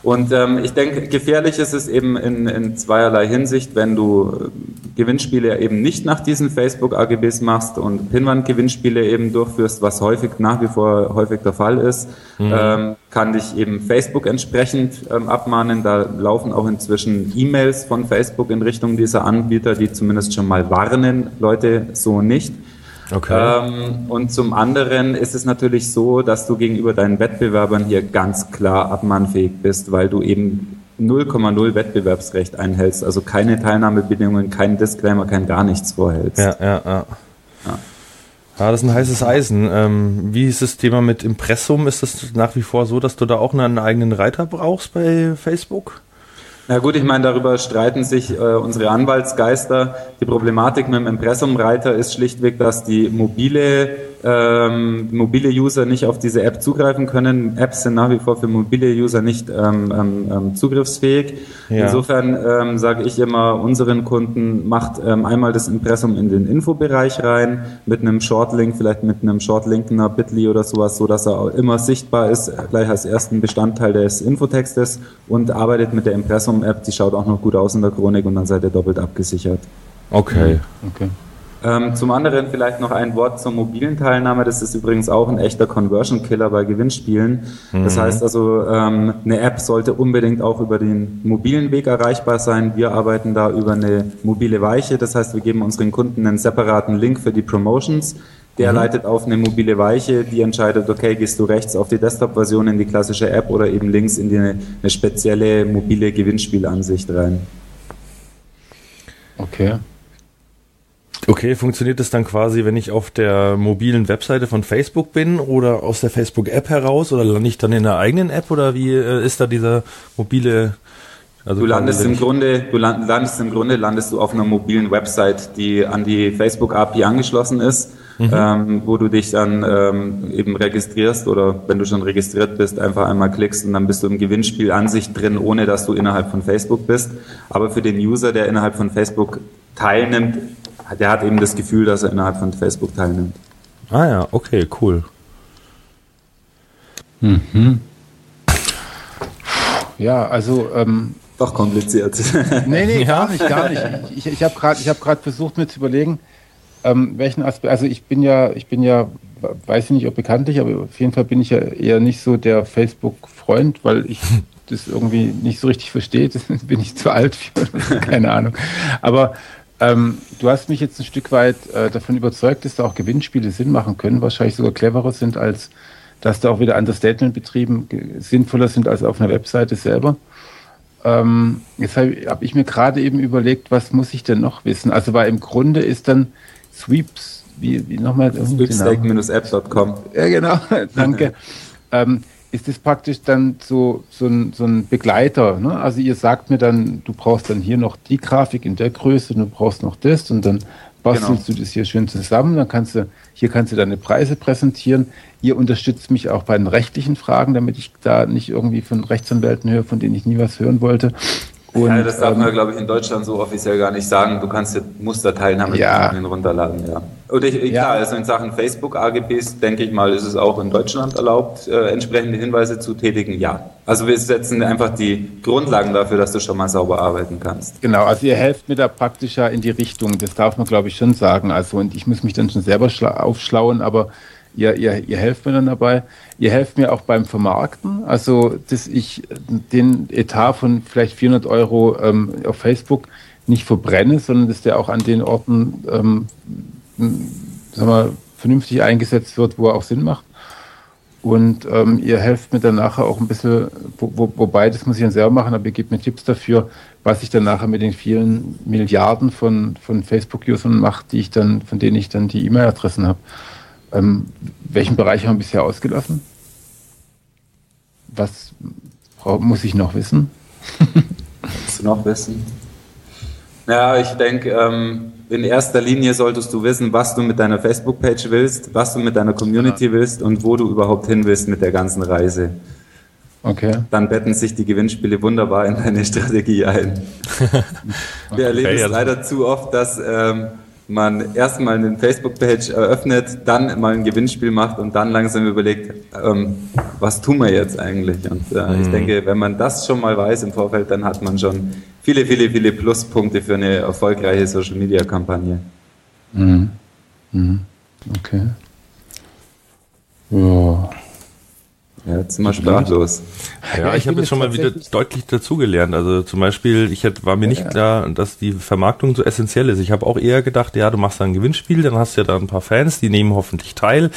Und ähm, ich denke, gefährlich ist es eben in, in zweierlei Hinsicht, wenn du äh, Gewinnspiele eben nicht nach diesen Facebook-AGBs machst und Pinwand-Gewinnspiele eben durchführst, was häufig nach wie vor häufig der Fall ist, mhm. ähm, kann dich eben Facebook entsprechend ähm, abmahnen. Da laufen auch inzwischen E-Mails von Facebook in Richtung dieser Anbieter, die zumindest schon mal warnen, Leute, so nicht. Okay. Ähm, und zum anderen ist es natürlich so, dass du gegenüber deinen Wettbewerbern hier ganz klar abmahnfähig bist, weil du eben 0,0 Wettbewerbsrecht einhältst, also keine Teilnahmebedingungen, kein Disclaimer, kein gar nichts vorhältst. Ja, ja, ja. ja. Ja, das ist ein heißes Eisen. Ähm, wie ist das Thema mit Impressum? Ist es nach wie vor so, dass du da auch einen eigenen Reiter brauchst bei Facebook? Na gut, ich meine, darüber streiten sich äh, unsere Anwaltsgeister. Die Problematik mit dem Impressumreiter ist schlichtweg, dass die mobile ähm, mobile User nicht auf diese App zugreifen können. Apps sind nach wie vor für mobile User nicht ähm, ähm, ähm zugriffsfähig. Ja. Insofern ähm, sage ich immer unseren Kunden, macht ähm, einmal das Impressum in den Infobereich rein mit einem Shortlink, vielleicht mit einem Shortlink einer Bitly oder sowas, so dass er auch immer sichtbar ist, gleich als ersten Bestandteil des Infotextes und arbeitet mit der Impressum-App, die schaut auch noch gut aus in der Chronik und dann seid ihr doppelt abgesichert. Okay. okay. Ähm, zum anderen vielleicht noch ein Wort zur mobilen Teilnahme. Das ist übrigens auch ein echter Conversion Killer bei Gewinnspielen. Mhm. Das heißt also, ähm, eine App sollte unbedingt auch über den mobilen Weg erreichbar sein. Wir arbeiten da über eine mobile Weiche. Das heißt, wir geben unseren Kunden einen separaten Link für die Promotions. Der mhm. leitet auf eine mobile Weiche, die entscheidet, okay, gehst du rechts auf die Desktop-Version in die klassische App oder eben links in die, eine spezielle mobile Gewinnspielansicht rein. Okay. Okay, funktioniert das dann quasi, wenn ich auf der mobilen Webseite von Facebook bin oder aus der Facebook-App heraus oder lande ich dann in der eigenen App oder wie äh, ist da dieser mobile also du landest im Grunde, du landest im Grunde, landest du auf einer mobilen Website, die an die Facebook API angeschlossen ist, mhm. ähm, wo du dich dann ähm, eben registrierst oder wenn du schon registriert bist, einfach einmal klickst und dann bist du im Gewinnspiel an sich drin, ohne dass du innerhalb von Facebook bist. Aber für den User, der innerhalb von Facebook teilnimmt, der hat eben das Gefühl, dass er innerhalb von Facebook teilnimmt. Ah ja, okay, cool. Mhm. Ja, also ähm, doch kompliziert. nee, nee, gar nicht, gar nicht. Ich, ich habe gerade hab versucht mir zu überlegen, ähm, welchen Aspekt, also ich bin ja, ich bin ja, weiß ich nicht, ob bekanntlich, aber auf jeden Fall bin ich ja eher nicht so der Facebook-Freund, weil ich das irgendwie nicht so richtig verstehe. bin ich zu alt für, keine Ahnung. Aber ähm, du hast mich jetzt ein Stück weit äh, davon überzeugt, dass da auch Gewinnspiele Sinn machen können, wahrscheinlich sogar cleverer sind, als dass da auch wieder Understatement betrieben sinnvoller sind als auf einer Webseite selber. Ähm, jetzt habe hab ich mir gerade eben überlegt, was muss ich denn noch wissen? Also, weil im Grunde ist dann Sweeps, wie, wie nochmal? Sweepstake-app.com. Ja, genau, danke. ähm, ist das praktisch dann so, so, ein, so ein Begleiter. Ne? Also ihr sagt mir dann, du brauchst dann hier noch die Grafik in der Größe, du brauchst noch das und dann bastelst genau. du das hier schön zusammen. Dann kannst du, hier kannst du deine Preise präsentieren. Ihr unterstützt mich auch bei den rechtlichen Fragen, damit ich da nicht irgendwie von Rechtsanwälten höre, von denen ich nie was hören wollte. Und, ja, das darf ähm, man, glaube ich, in Deutschland so offiziell gar nicht sagen. Du kannst Musterteilnahme ja. runterladen, ja. Und ich, ja. klar, also in Sachen Facebook-AGBs, denke ich mal, ist es auch in Deutschland erlaubt, äh, entsprechende Hinweise zu tätigen, ja. Also wir setzen einfach die Grundlagen dafür, dass du schon mal sauber arbeiten kannst. Genau, also ihr helft mir da praktisch ja in die Richtung, das darf man, glaube ich, schon sagen. Also und ich muss mich dann schon selber aufschlauen, aber ihr, ihr, ihr helft mir dann dabei. Ihr helft mir auch beim Vermarkten, also dass ich den Etat von vielleicht 400 Euro ähm, auf Facebook nicht verbrenne, sondern dass der auch an den Orten ähm, sagen wir, vernünftig eingesetzt wird, wo er auch Sinn macht. Und ähm, ihr helft mir dann nachher auch ein bisschen, wo, wo, wobei, das muss ich dann selber machen, aber ihr gebt mir Tipps dafür, was ich dann nachher mit den vielen Milliarden von, von Facebook-Usern mache, die ich dann, von denen ich dann die E-Mail-Adressen habe. Ähm, welchen Bereich haben wir bisher ausgelassen? Was muss ich noch wissen? Musst du noch wissen? Ja, ich denke, ähm, in erster Linie solltest du wissen, was du mit deiner Facebook-Page willst, was du mit deiner Community ja. willst und wo du überhaupt hin willst mit der ganzen Reise. Okay. Dann betten sich die Gewinnspiele wunderbar in deine Strategie ein. Wir erleben okay, es leider zu oft, dass ähm, man erstmal eine Facebook-Page eröffnet, dann mal ein Gewinnspiel macht und dann langsam überlegt, ähm, was tun wir jetzt eigentlich? Und äh, mhm. ich denke, wenn man das schon mal weiß im Vorfeld, dann hat man schon viele, viele, viele Pluspunkte für eine erfolgreiche Social-Media-Kampagne. Mhm. Mhm. Okay. Ja. Ja, jetzt sind wir sprachlos. Ja, ich, ich habe jetzt schon mal wieder deutlich dazugelernt. Also zum Beispiel, ich hätte, war mir nicht ja. klar, dass die Vermarktung so essentiell ist. Ich habe auch eher gedacht, ja, du machst da ein Gewinnspiel, dann hast du ja da ein paar Fans, die nehmen hoffentlich teil.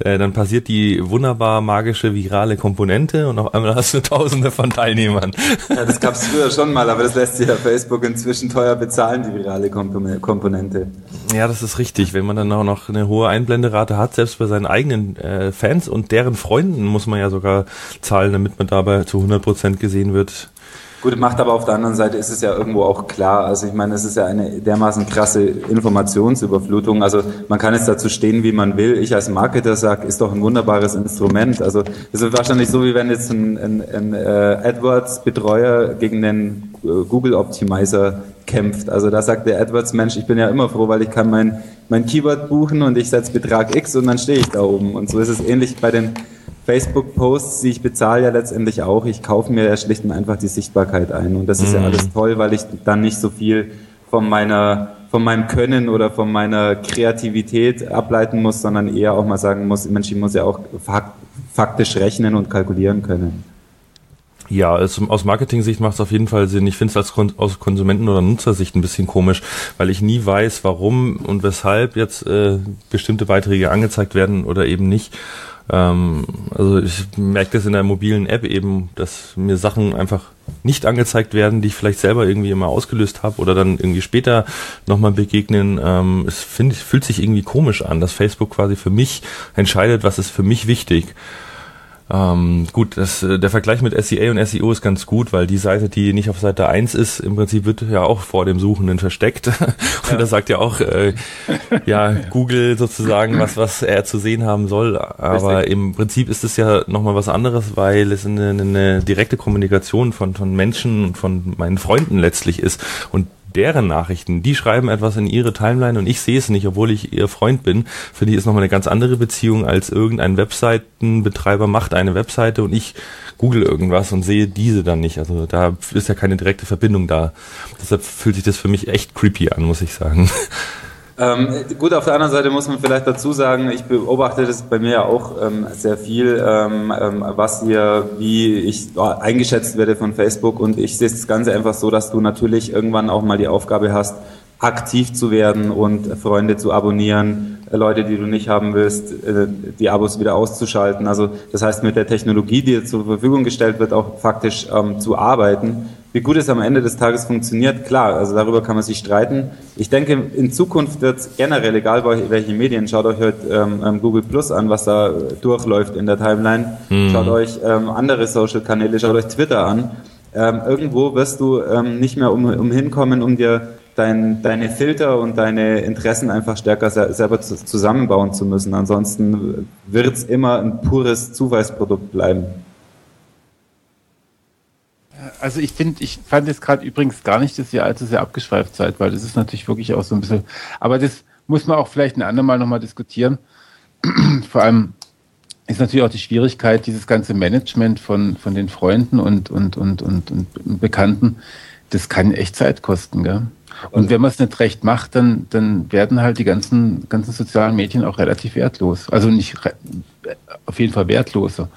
Äh, dann passiert die wunderbar magische virale Komponente und auf einmal hast du Tausende von Teilnehmern. Ja, das gab es früher schon mal, aber das lässt sich ja Facebook inzwischen teuer bezahlen, die virale Komponente. Ja, das ist richtig. Wenn man dann auch noch eine hohe Einblenderate hat, selbst bei seinen eigenen äh, Fans und deren Freunden muss man ja so sogar zahlen, damit man dabei zu 100% gesehen wird. Gut, macht aber auf der anderen Seite ist es ja irgendwo auch klar. Also ich meine, es ist ja eine dermaßen krasse Informationsüberflutung. Also man kann jetzt dazu stehen, wie man will. Ich als Marketer sage, ist doch ein wunderbares Instrument. Also es ist wahrscheinlich so, wie wenn jetzt ein, ein, ein äh, AdWords-Betreuer gegen den äh, Google Optimizer kämpft. Also da sagt der AdWords, Mensch, ich bin ja immer froh, weil ich kann mein, mein Keyword buchen und ich setze Betrag X und dann stehe ich da oben. Und so ist es ähnlich bei den Facebook-Posts, die ich bezahle ja letztendlich auch. Ich kaufe mir ja schlicht und einfach die Sichtbarkeit ein. Und das ist mhm. ja alles toll, weil ich dann nicht so viel von meiner von meinem Können oder von meiner Kreativität ableiten muss, sondern eher auch mal sagen muss, Mensch, ich muss ja auch faktisch rechnen und kalkulieren können. Ja, also aus Marketing-Sicht macht es auf jeden Fall Sinn. Ich finde es als Kon aus Konsumenten- oder Nutzersicht ein bisschen komisch, weil ich nie weiß, warum und weshalb jetzt äh, bestimmte Beiträge angezeigt werden oder eben nicht. Ähm, also ich merke das in der mobilen App eben, dass mir Sachen einfach nicht angezeigt werden, die ich vielleicht selber irgendwie immer ausgelöst habe oder dann irgendwie später nochmal begegnen. Ähm, es find, fühlt sich irgendwie komisch an, dass Facebook quasi für mich entscheidet, was ist für mich wichtig. Ähm, gut, das, äh, der Vergleich mit SEA und SEO ist ganz gut, weil die Seite, die nicht auf Seite 1 ist, im Prinzip wird ja auch vor dem Suchenden versteckt. und ja. da sagt ja auch äh, ja Google sozusagen, was, was er zu sehen haben soll. Aber Richtig. im Prinzip ist es ja nochmal was anderes, weil es eine, eine direkte Kommunikation von, von Menschen und von meinen Freunden letztlich ist. Und deren Nachrichten, die schreiben etwas in ihre Timeline und ich sehe es nicht, obwohl ich ihr Freund bin. Für die ist nochmal eine ganz andere Beziehung als irgendein Webseitenbetreiber macht eine Webseite und ich google irgendwas und sehe diese dann nicht. Also da ist ja keine direkte Verbindung da. Deshalb fühlt sich das für mich echt creepy an, muss ich sagen. Ähm, gut, auf der anderen Seite muss man vielleicht dazu sagen, ich beobachte das bei mir ja auch ähm, sehr viel, ähm, ähm was hier, wie ich oh, eingeschätzt werde von Facebook. Und ich sehe das Ganze einfach so, dass du natürlich irgendwann auch mal die Aufgabe hast, aktiv zu werden und Freunde zu abonnieren, Leute, die du nicht haben willst, äh, die Abos wieder auszuschalten. Also das heißt, mit der Technologie, die dir zur Verfügung gestellt wird, auch faktisch ähm, zu arbeiten wie gut es am Ende des Tages funktioniert, klar, also darüber kann man sich streiten. Ich denke, in Zukunft wird es generell, egal welche Medien, schaut euch heute ähm, ähm, Google Plus an, was da durchläuft in der Timeline. Mhm. Schaut euch ähm, andere Social-Kanäle, schaut euch Twitter an. Ähm, irgendwo wirst du ähm, nicht mehr um, um hinkommen, um dir dein, deine Filter und deine Interessen einfach stärker selber zusammenbauen zu müssen. Ansonsten wird es immer ein pures Zuweisprodukt bleiben. Also ich finde, ich fand jetzt gerade übrigens gar nicht, dass ihr allzu sehr abgeschweift seid, weil das ist natürlich wirklich auch so ein bisschen, aber das muss man auch vielleicht ein andermal nochmal diskutieren. Vor allem ist natürlich auch die Schwierigkeit, dieses ganze Management von, von den Freunden und, und, und, und, und Bekannten, das kann echt Zeit kosten, gell? Und wenn man es nicht recht macht, dann, dann werden halt die ganzen, ganzen sozialen Medien auch relativ wertlos. Also nicht auf jeden Fall wertloser.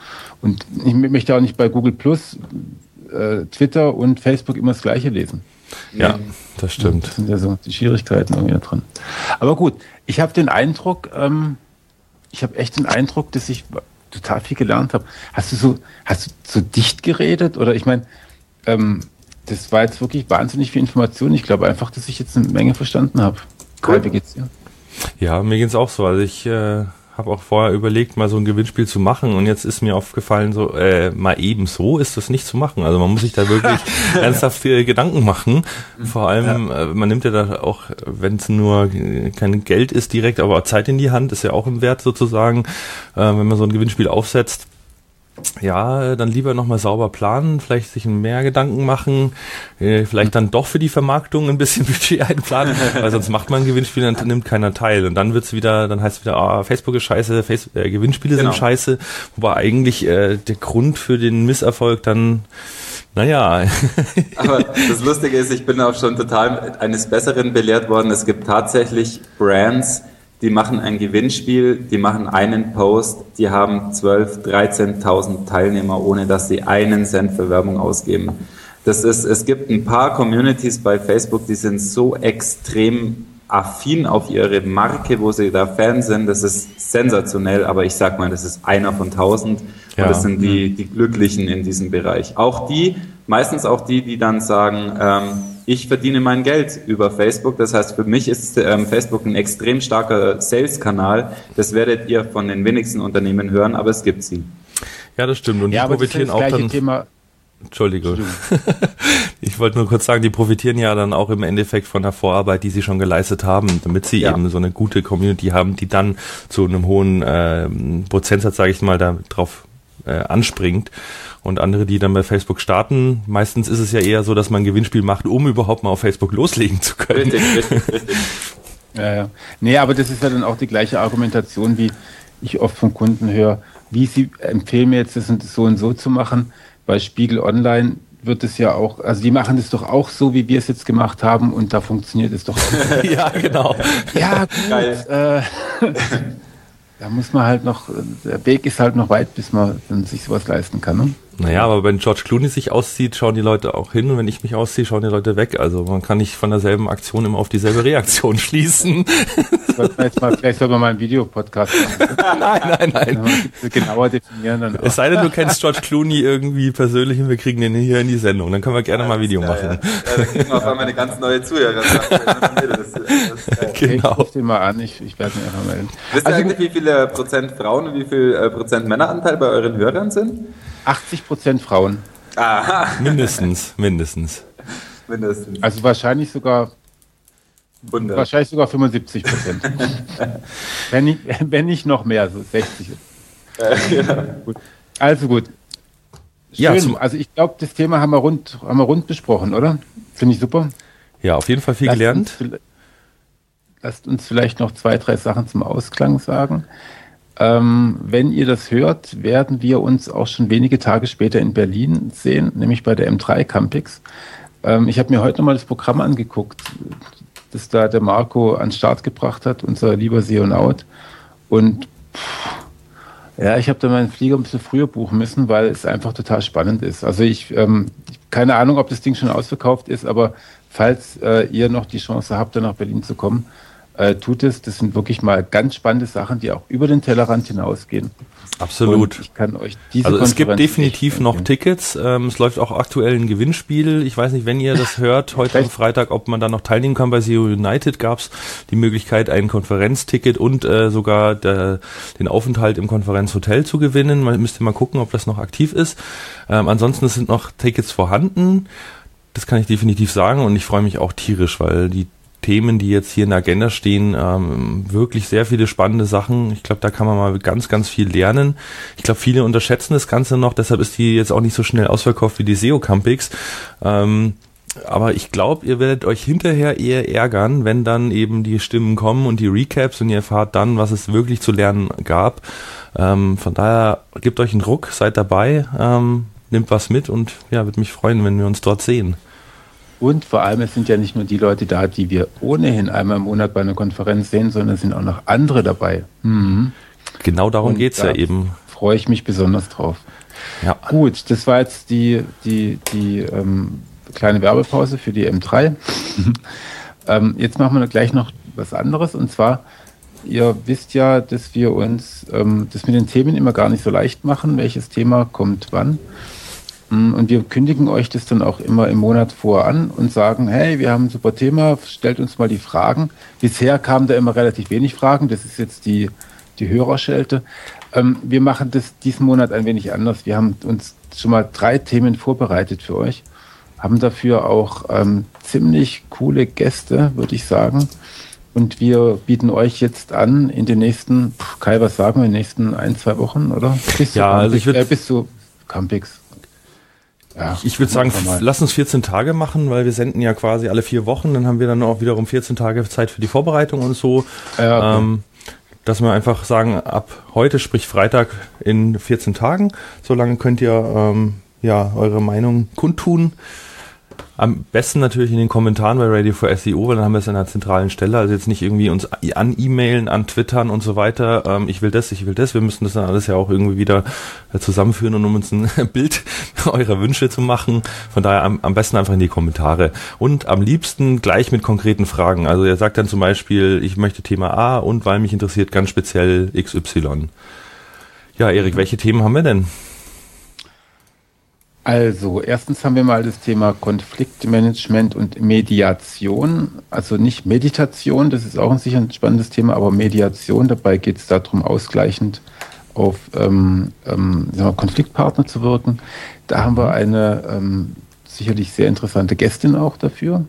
Und ich möchte auch nicht bei Google Plus äh, Twitter und Facebook immer das Gleiche lesen. Ja, das stimmt. Das sind ja so die Schwierigkeiten irgendwie da drin. Aber gut, ich habe den Eindruck, ähm, ich habe echt den Eindruck, dass ich total viel gelernt habe. Hast du so, hast du so dicht geredet? Oder ich meine, ähm, das war jetzt wirklich wahnsinnig viel Information. Ich glaube einfach, dass ich jetzt eine Menge verstanden habe. Cool. Wie geht's dir? Ja, mir geht's auch so. Also ich äh, habe auch vorher überlegt, mal so ein Gewinnspiel zu machen und jetzt ist mir aufgefallen, so äh, mal eben so ist das nicht zu machen. Also man muss sich da wirklich ernsthaft Gedanken machen. Vor allem, ja. äh, man nimmt ja da auch, wenn es nur kein Geld ist direkt, aber Zeit in die Hand ist ja auch im Wert sozusagen, äh, wenn man so ein Gewinnspiel aufsetzt ja, dann lieber nochmal sauber planen, vielleicht sich mehr Gedanken machen, äh, vielleicht dann doch für die Vermarktung ein bisschen Budget einplanen, weil sonst macht man ein Gewinnspiel, dann nimmt keiner teil. Und dann wird's wieder, dann heißt es wieder, ah, Facebook ist scheiße, Face äh, Gewinnspiele genau. sind scheiße, wobei eigentlich äh, der Grund für den Misserfolg dann naja. Aber das Lustige ist, ich bin auch schon total eines Besseren belehrt worden. Es gibt tatsächlich Brands, die machen ein Gewinnspiel, die machen einen Post, die haben 12, 13.000 Teilnehmer, ohne dass sie einen Cent für Werbung ausgeben. Das ist, es gibt ein paar Communities bei Facebook, die sind so extrem affin auf ihre Marke, wo sie da Fan sind. Das ist sensationell, aber ich sag mal, das ist einer von tausend. Ja. Und das sind die, die Glücklichen in diesem Bereich. Auch die, meistens auch die, die dann sagen, ähm, ich verdiene mein Geld über Facebook. Das heißt, für mich ist ähm, Facebook ein extrem starker Sales-Kanal. Das werdet ihr von den wenigsten Unternehmen hören, aber es gibt sie. Ja, das stimmt. Und ja, die profitieren auch dann. Thema Entschuldigung. ich wollte nur kurz sagen, die profitieren ja dann auch im Endeffekt von der Vorarbeit, die sie schon geleistet haben, damit sie ja. eben so eine gute Community haben, die dann zu einem hohen äh, Prozentsatz, sage ich mal, da drauf äh, anspringt. Und andere, die dann bei Facebook starten, meistens ist es ja eher so, dass man ein Gewinnspiel macht, um überhaupt mal auf Facebook loslegen zu können. Richtig, richtig, richtig. Ja, ja. Nee, aber das ist ja dann auch die gleiche Argumentation, wie ich oft von Kunden höre, wie sie empfehlen mir jetzt das und so und so zu machen bei Spiegel Online wird es ja auch, also die machen das doch auch so, wie wir es jetzt gemacht haben und da funktioniert es doch auch. ja, genau. Ja, gut. Äh, da muss man halt noch, der Weg ist halt noch weit, bis man sich sowas leisten kann. Ne? Naja, aber wenn George Clooney sich auszieht, schauen die Leute auch hin und wenn ich mich ausziehe, schauen die Leute weg. Also man kann nicht von derselben Aktion immer auf dieselbe Reaktion schließen. Mal, vielleicht soll man mal einen Videopodcast machen. nein, nein, nein. Genauer definieren dann auch. Es sei denn, du kennst George Clooney irgendwie persönlich und wir kriegen den hier in die Sendung. Dann können wir gerne ja, mal ein Video ja, machen. Ja. ja, dann kriegen wir auf einmal eine ganz neue Zuhörer. genau. Ich rufe den mal an, ich, ich werde mich einfach melden. Wisst ihr also, eigentlich, wie viele Prozent Frauen und wie viel äh, Prozent Männeranteil bei euren Hörern sind? 80 Prozent Frauen. Aha. Mindestens, mindestens. Mindestens. Also wahrscheinlich sogar 100. Wahrscheinlich sogar 75 Prozent. wenn, nicht, wenn nicht noch mehr, so 60. Äh, ja. gut. Also gut. Schön. Ja, also ich glaube, das Thema haben wir, rund, haben wir rund besprochen, oder? Finde ich super. Ja, auf jeden Fall viel lasst gelernt. Uns, lasst uns vielleicht noch zwei, drei Sachen zum Ausklang sagen. Ähm, wenn ihr das hört, werden wir uns auch schon wenige Tage später in Berlin sehen, nämlich bei der M3 Campix. Ähm, ich habe mir heute nochmal das Programm angeguckt, das da der Marco an den Start gebracht hat, unser lieber Seonaut. Und pff, ja, ich habe da meinen Flieger ein bisschen früher buchen müssen, weil es einfach total spannend ist. Also ich, ähm, keine Ahnung, ob das Ding schon ausverkauft ist, aber falls äh, ihr noch die Chance habt, da nach Berlin zu kommen, äh, tut es. Das sind wirklich mal ganz spannende Sachen, die auch über den Tellerrand hinausgehen. Absolut. Und ich kann euch diese Also es gibt definitiv noch Tickets. Ähm, es läuft auch aktuell ein Gewinnspiel. Ich weiß nicht, wenn ihr das hört, heute am Freitag, ob man da noch teilnehmen kann. Bei SEO United gab es die Möglichkeit, ein Konferenzticket und äh, sogar der, den Aufenthalt im Konferenzhotel zu gewinnen. Man müsste mal gucken, ob das noch aktiv ist. Ähm, ansonsten sind noch Tickets vorhanden. Das kann ich definitiv sagen und ich freue mich auch tierisch, weil die Themen, die jetzt hier in der Agenda stehen, ähm, wirklich sehr viele spannende Sachen. Ich glaube, da kann man mal ganz, ganz viel lernen. Ich glaube, viele unterschätzen das Ganze noch, deshalb ist die jetzt auch nicht so schnell ausverkauft wie die SEO Campix. Ähm, aber ich glaube, ihr werdet euch hinterher eher ärgern, wenn dann eben die Stimmen kommen und die Recaps und ihr erfahrt dann, was es wirklich zu lernen gab. Ähm, von daher gebt euch einen Druck, seid dabei, ähm, nehmt was mit und ja, würde mich freuen, wenn wir uns dort sehen. Und vor allem, es sind ja nicht nur die Leute da, die wir ohnehin einmal im Monat bei einer Konferenz sehen, sondern es sind auch noch andere dabei. Mhm. Genau darum geht es ja eben. Freue ich mich besonders drauf. Ja. Gut, das war jetzt die, die, die ähm, kleine Werbepause für die M3. ähm, jetzt machen wir gleich noch was anderes und zwar, ihr wisst ja, dass wir uns ähm, das mit den Themen immer gar nicht so leicht machen, welches Thema kommt wann. Mm, und wir kündigen euch das dann auch immer im Monat vor an und sagen, hey, wir haben ein super Thema, stellt uns mal die Fragen. Bisher kamen da immer relativ wenig Fragen, das ist jetzt die, die Hörerschelte. Ähm, wir machen das diesen Monat ein wenig anders. Wir haben uns schon mal drei Themen vorbereitet für euch, haben dafür auch ähm, ziemlich coole Gäste, würde ich sagen. Und wir bieten euch jetzt an, in den nächsten, Kai, was sagen wir, in den nächsten ein, zwei Wochen, oder? Bis ja, also ich würde... Äh, bis zu Campix. Ja, ich würde sagen, lass uns 14 Tage machen, weil wir senden ja quasi alle vier Wochen. Dann haben wir dann auch wiederum 14 Tage Zeit für die Vorbereitung und so. Ja, okay. ähm, dass wir einfach sagen, ab heute, sprich Freitag in 14 Tagen, so lange könnt ihr ähm, ja eure Meinung kundtun. Am besten natürlich in den Kommentaren bei Radio for SEO, weil dann haben wir es an der zentralen Stelle. Also jetzt nicht irgendwie uns an E-Mailen, an Twittern und so weiter. Ähm, ich will das, ich will das. Wir müssen das dann alles ja auch irgendwie wieder äh, zusammenführen und um uns ein Bild eurer Wünsche zu machen. Von daher am, am besten einfach in die Kommentare. Und am liebsten gleich mit konkreten Fragen. Also er sagt dann zum Beispiel, ich möchte Thema A und weil mich interessiert ganz speziell XY. Ja, Erik, welche Themen haben wir denn? Also, erstens haben wir mal das Thema Konfliktmanagement und Mediation. Also nicht Meditation, das ist auch ein sicher ein spannendes Thema, aber Mediation. Dabei geht es darum, ausgleichend auf ähm, ähm, Konfliktpartner zu wirken. Da haben wir eine ähm, sicherlich sehr interessante Gästin auch dafür.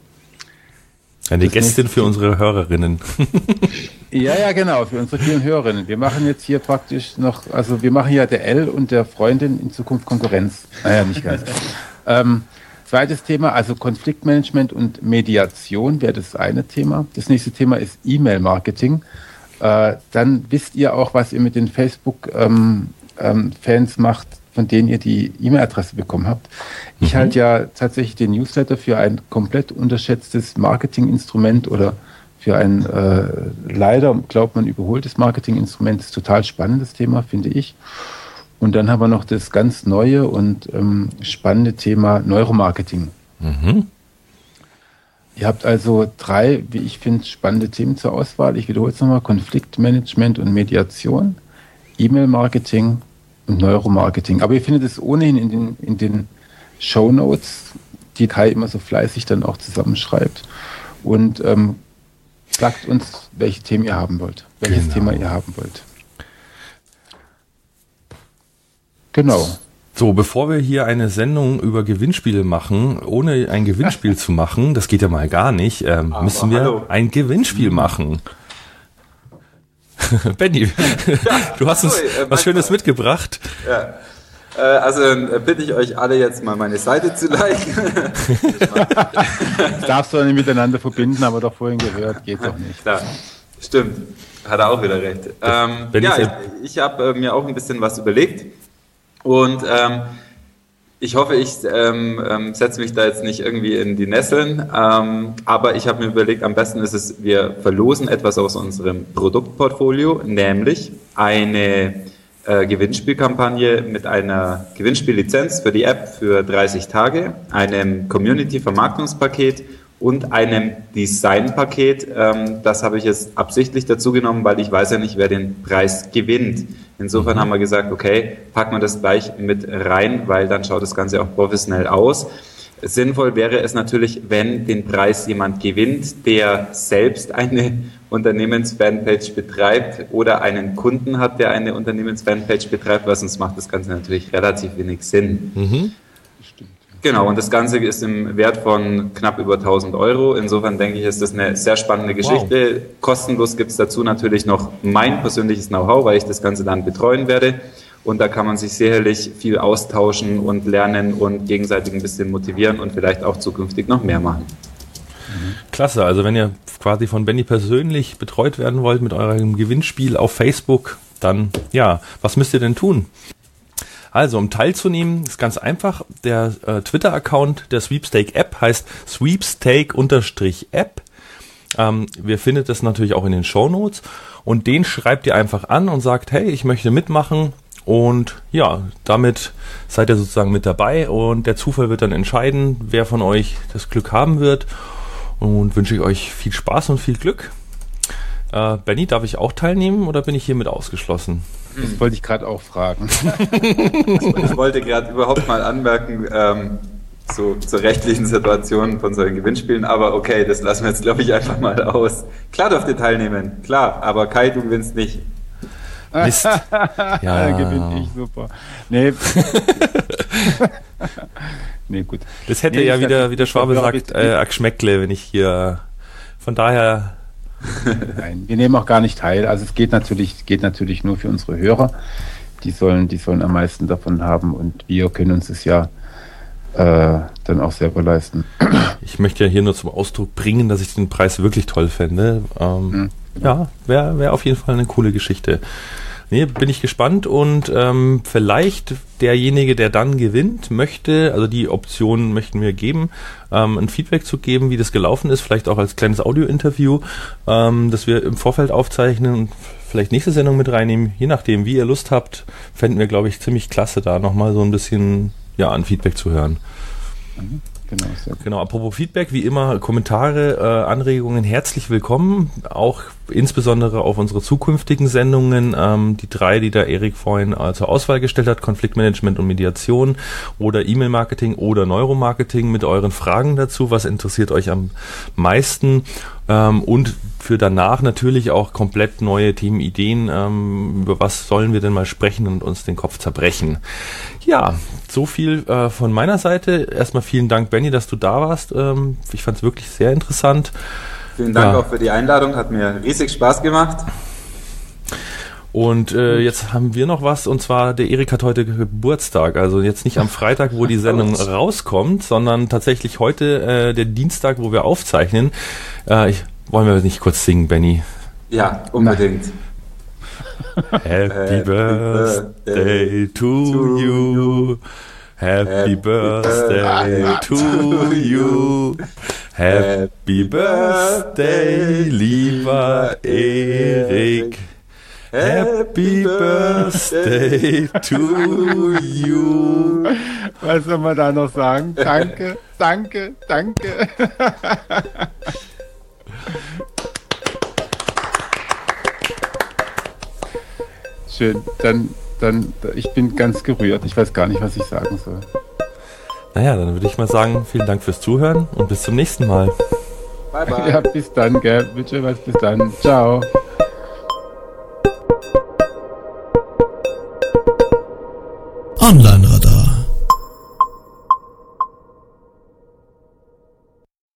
Eine das Gästin für unsere Hörerinnen. ja, ja, genau, für unsere vielen Hörerinnen. Wir machen jetzt hier praktisch noch, also wir machen ja der L und der Freundin in Zukunft Konkurrenz. Naja, nicht ganz. ähm, zweites Thema, also Konfliktmanagement und Mediation wäre das eine Thema. Das nächste Thema ist E-Mail-Marketing. Äh, dann wisst ihr auch, was ihr mit den Facebook-Fans ähm, ähm, macht, von denen ihr die E-Mail-Adresse bekommen habt. Ich mhm. halte ja tatsächlich den Newsletter für ein komplett unterschätztes Marketinginstrument oder für ein äh, leider, glaubt man, überholtes Marketinginstrument. Das ist total spannendes Thema, finde ich. Und dann haben wir noch das ganz neue und ähm, spannende Thema Neuromarketing. Mhm. Ihr habt also drei, wie ich finde, spannende Themen zur Auswahl. Ich wiederhole es nochmal: Konfliktmanagement und Mediation, E-Mail-Marketing und Neuromarketing. Aber ihr findet es ohnehin in den, in den Show Notes, die Kai immer so fleißig dann auch zusammenschreibt. Und ähm, sagt uns, welche Themen ihr haben wollt, welches genau. Thema ihr haben wollt. Genau. So, bevor wir hier eine Sendung über Gewinnspiele machen, ohne ein Gewinnspiel zu machen, das geht ja mal gar nicht, ähm, müssen wir hallo. ein Gewinnspiel machen. Benny, ja, du hast uns sorry, äh, was Schönes mitgebracht. Ja. Äh, also bitte ich euch alle jetzt mal meine Seite zu liken. das darfst du nicht miteinander verbinden, aber doch vorhin gehört, geht doch nicht. Klar, stimmt. Hat er auch wieder recht. Ähm, ja, ich, ich habe äh, mir auch ein bisschen was überlegt und ähm, ich hoffe, ich ähm, ähm, setze mich da jetzt nicht irgendwie in die Nesseln, ähm, aber ich habe mir überlegt, am besten ist es, wir verlosen etwas aus unserem Produktportfolio, nämlich eine äh, Gewinnspielkampagne mit einer Gewinnspiellizenz für die App für 30 Tage, einem Community-Vermarktungspaket und einem Designpaket. Ähm, das habe ich jetzt absichtlich dazu genommen, weil ich weiß ja nicht, wer den Preis gewinnt. Insofern mhm. haben wir gesagt, okay, packen wir das gleich mit rein, weil dann schaut das Ganze auch professionell aus. Sinnvoll wäre es natürlich, wenn den Preis jemand gewinnt, der selbst eine Unternehmensfanpage betreibt oder einen Kunden hat, der eine Unternehmensfanpage betreibt, weil sonst macht das Ganze natürlich relativ wenig Sinn. Mhm. Genau, und das Ganze ist im Wert von knapp über 1000 Euro. Insofern denke ich, ist das eine sehr spannende Geschichte. Wow. Kostenlos gibt es dazu natürlich noch mein persönliches Know-how, weil ich das Ganze dann betreuen werde. Und da kann man sich sicherlich viel austauschen und lernen und gegenseitig ein bisschen motivieren und vielleicht auch zukünftig noch mehr machen. Klasse, also wenn ihr quasi von Benny persönlich betreut werden wollt mit eurem Gewinnspiel auf Facebook, dann ja, was müsst ihr denn tun? Also, um teilzunehmen, ist ganz einfach. Der äh, Twitter-Account der Sweepstake-App heißt Sweepstake-App. Ähm, wir findet das natürlich auch in den Show Notes. Und den schreibt ihr einfach an und sagt, hey, ich möchte mitmachen. Und ja, damit seid ihr sozusagen mit dabei und der Zufall wird dann entscheiden, wer von euch das Glück haben wird. Und wünsche ich euch viel Spaß und viel Glück. Äh, Benny, darf ich auch teilnehmen oder bin ich hiermit ausgeschlossen? Das wollte ich gerade auch fragen. ich wollte gerade überhaupt mal anmerken, ähm, so zur rechtlichen Situation von solchen Gewinnspielen, aber okay, das lassen wir jetzt, glaube ich, einfach mal aus. Klar dürft ihr teilnehmen, klar, aber Kai, du gewinnst nicht. Mist. ja, gewinne ich, super. Nee. nee, gut. Das hätte nee, ja wieder, wie der Schwabe sagt, äh, Geschmäckle, wenn ich hier. Von daher Nein, wir nehmen auch gar nicht teil. Also es geht natürlich, geht natürlich nur für unsere Hörer. Die sollen, die sollen am meisten davon haben und wir können uns es ja äh, dann auch selber leisten. Ich möchte ja hier nur zum Ausdruck bringen, dass ich den Preis wirklich toll fände. Ähm, mhm. Ja, wäre wär auf jeden Fall eine coole Geschichte. Nee, bin ich gespannt und ähm, vielleicht derjenige, der dann gewinnt, möchte, also die Option möchten wir geben, ähm, ein Feedback zu geben, wie das gelaufen ist, vielleicht auch als kleines Audio-Interview, ähm, das wir im Vorfeld aufzeichnen und vielleicht nächste Sendung mit reinnehmen, je nachdem, wie ihr Lust habt, fänden wir, glaube ich, ziemlich klasse, da nochmal so ein bisschen ja, an Feedback zu hören. Mhm. Genau, genau, apropos Feedback, wie immer Kommentare, äh, Anregungen herzlich willkommen. Auch insbesondere auf unsere zukünftigen Sendungen. Ähm, die drei, die da Erik vorhin äh, zur Auswahl gestellt hat, Konfliktmanagement und Mediation oder E-Mail-Marketing oder Neuromarketing mit euren Fragen dazu. Was interessiert euch am meisten? Ähm, und für danach natürlich auch komplett neue Themenideen. Ähm, über was sollen wir denn mal sprechen und uns den Kopf zerbrechen? Ja, so viel äh, von meiner Seite. Erstmal vielen Dank, Benny, dass du da warst. Ähm, ich fand es wirklich sehr interessant. Vielen Dank ja. auch für die Einladung, hat mir riesig Spaß gemacht. Und äh, jetzt haben wir noch was, und zwar der Erik hat heute Geburtstag. Also jetzt nicht am Freitag, wo die Sendung rauskommt, sondern tatsächlich heute äh, der Dienstag, wo wir aufzeichnen. Äh, ich, wollen wir nicht kurz singen, Benny? Ja, unbedingt. Happy Birthday to you. Happy Birthday to you. Happy Birthday, lieber Erik. Happy Birthday to you. Was soll man da noch sagen? Danke, danke, danke. Schön, dann, dann, ich bin ganz gerührt. Ich weiß gar nicht, was ich sagen soll. Naja, dann würde ich mal sagen, vielen Dank fürs Zuhören und bis zum nächsten Mal. Bye, bye. Ja, bis dann, gell. Bitte was, bis dann. Ciao. Online-Radar.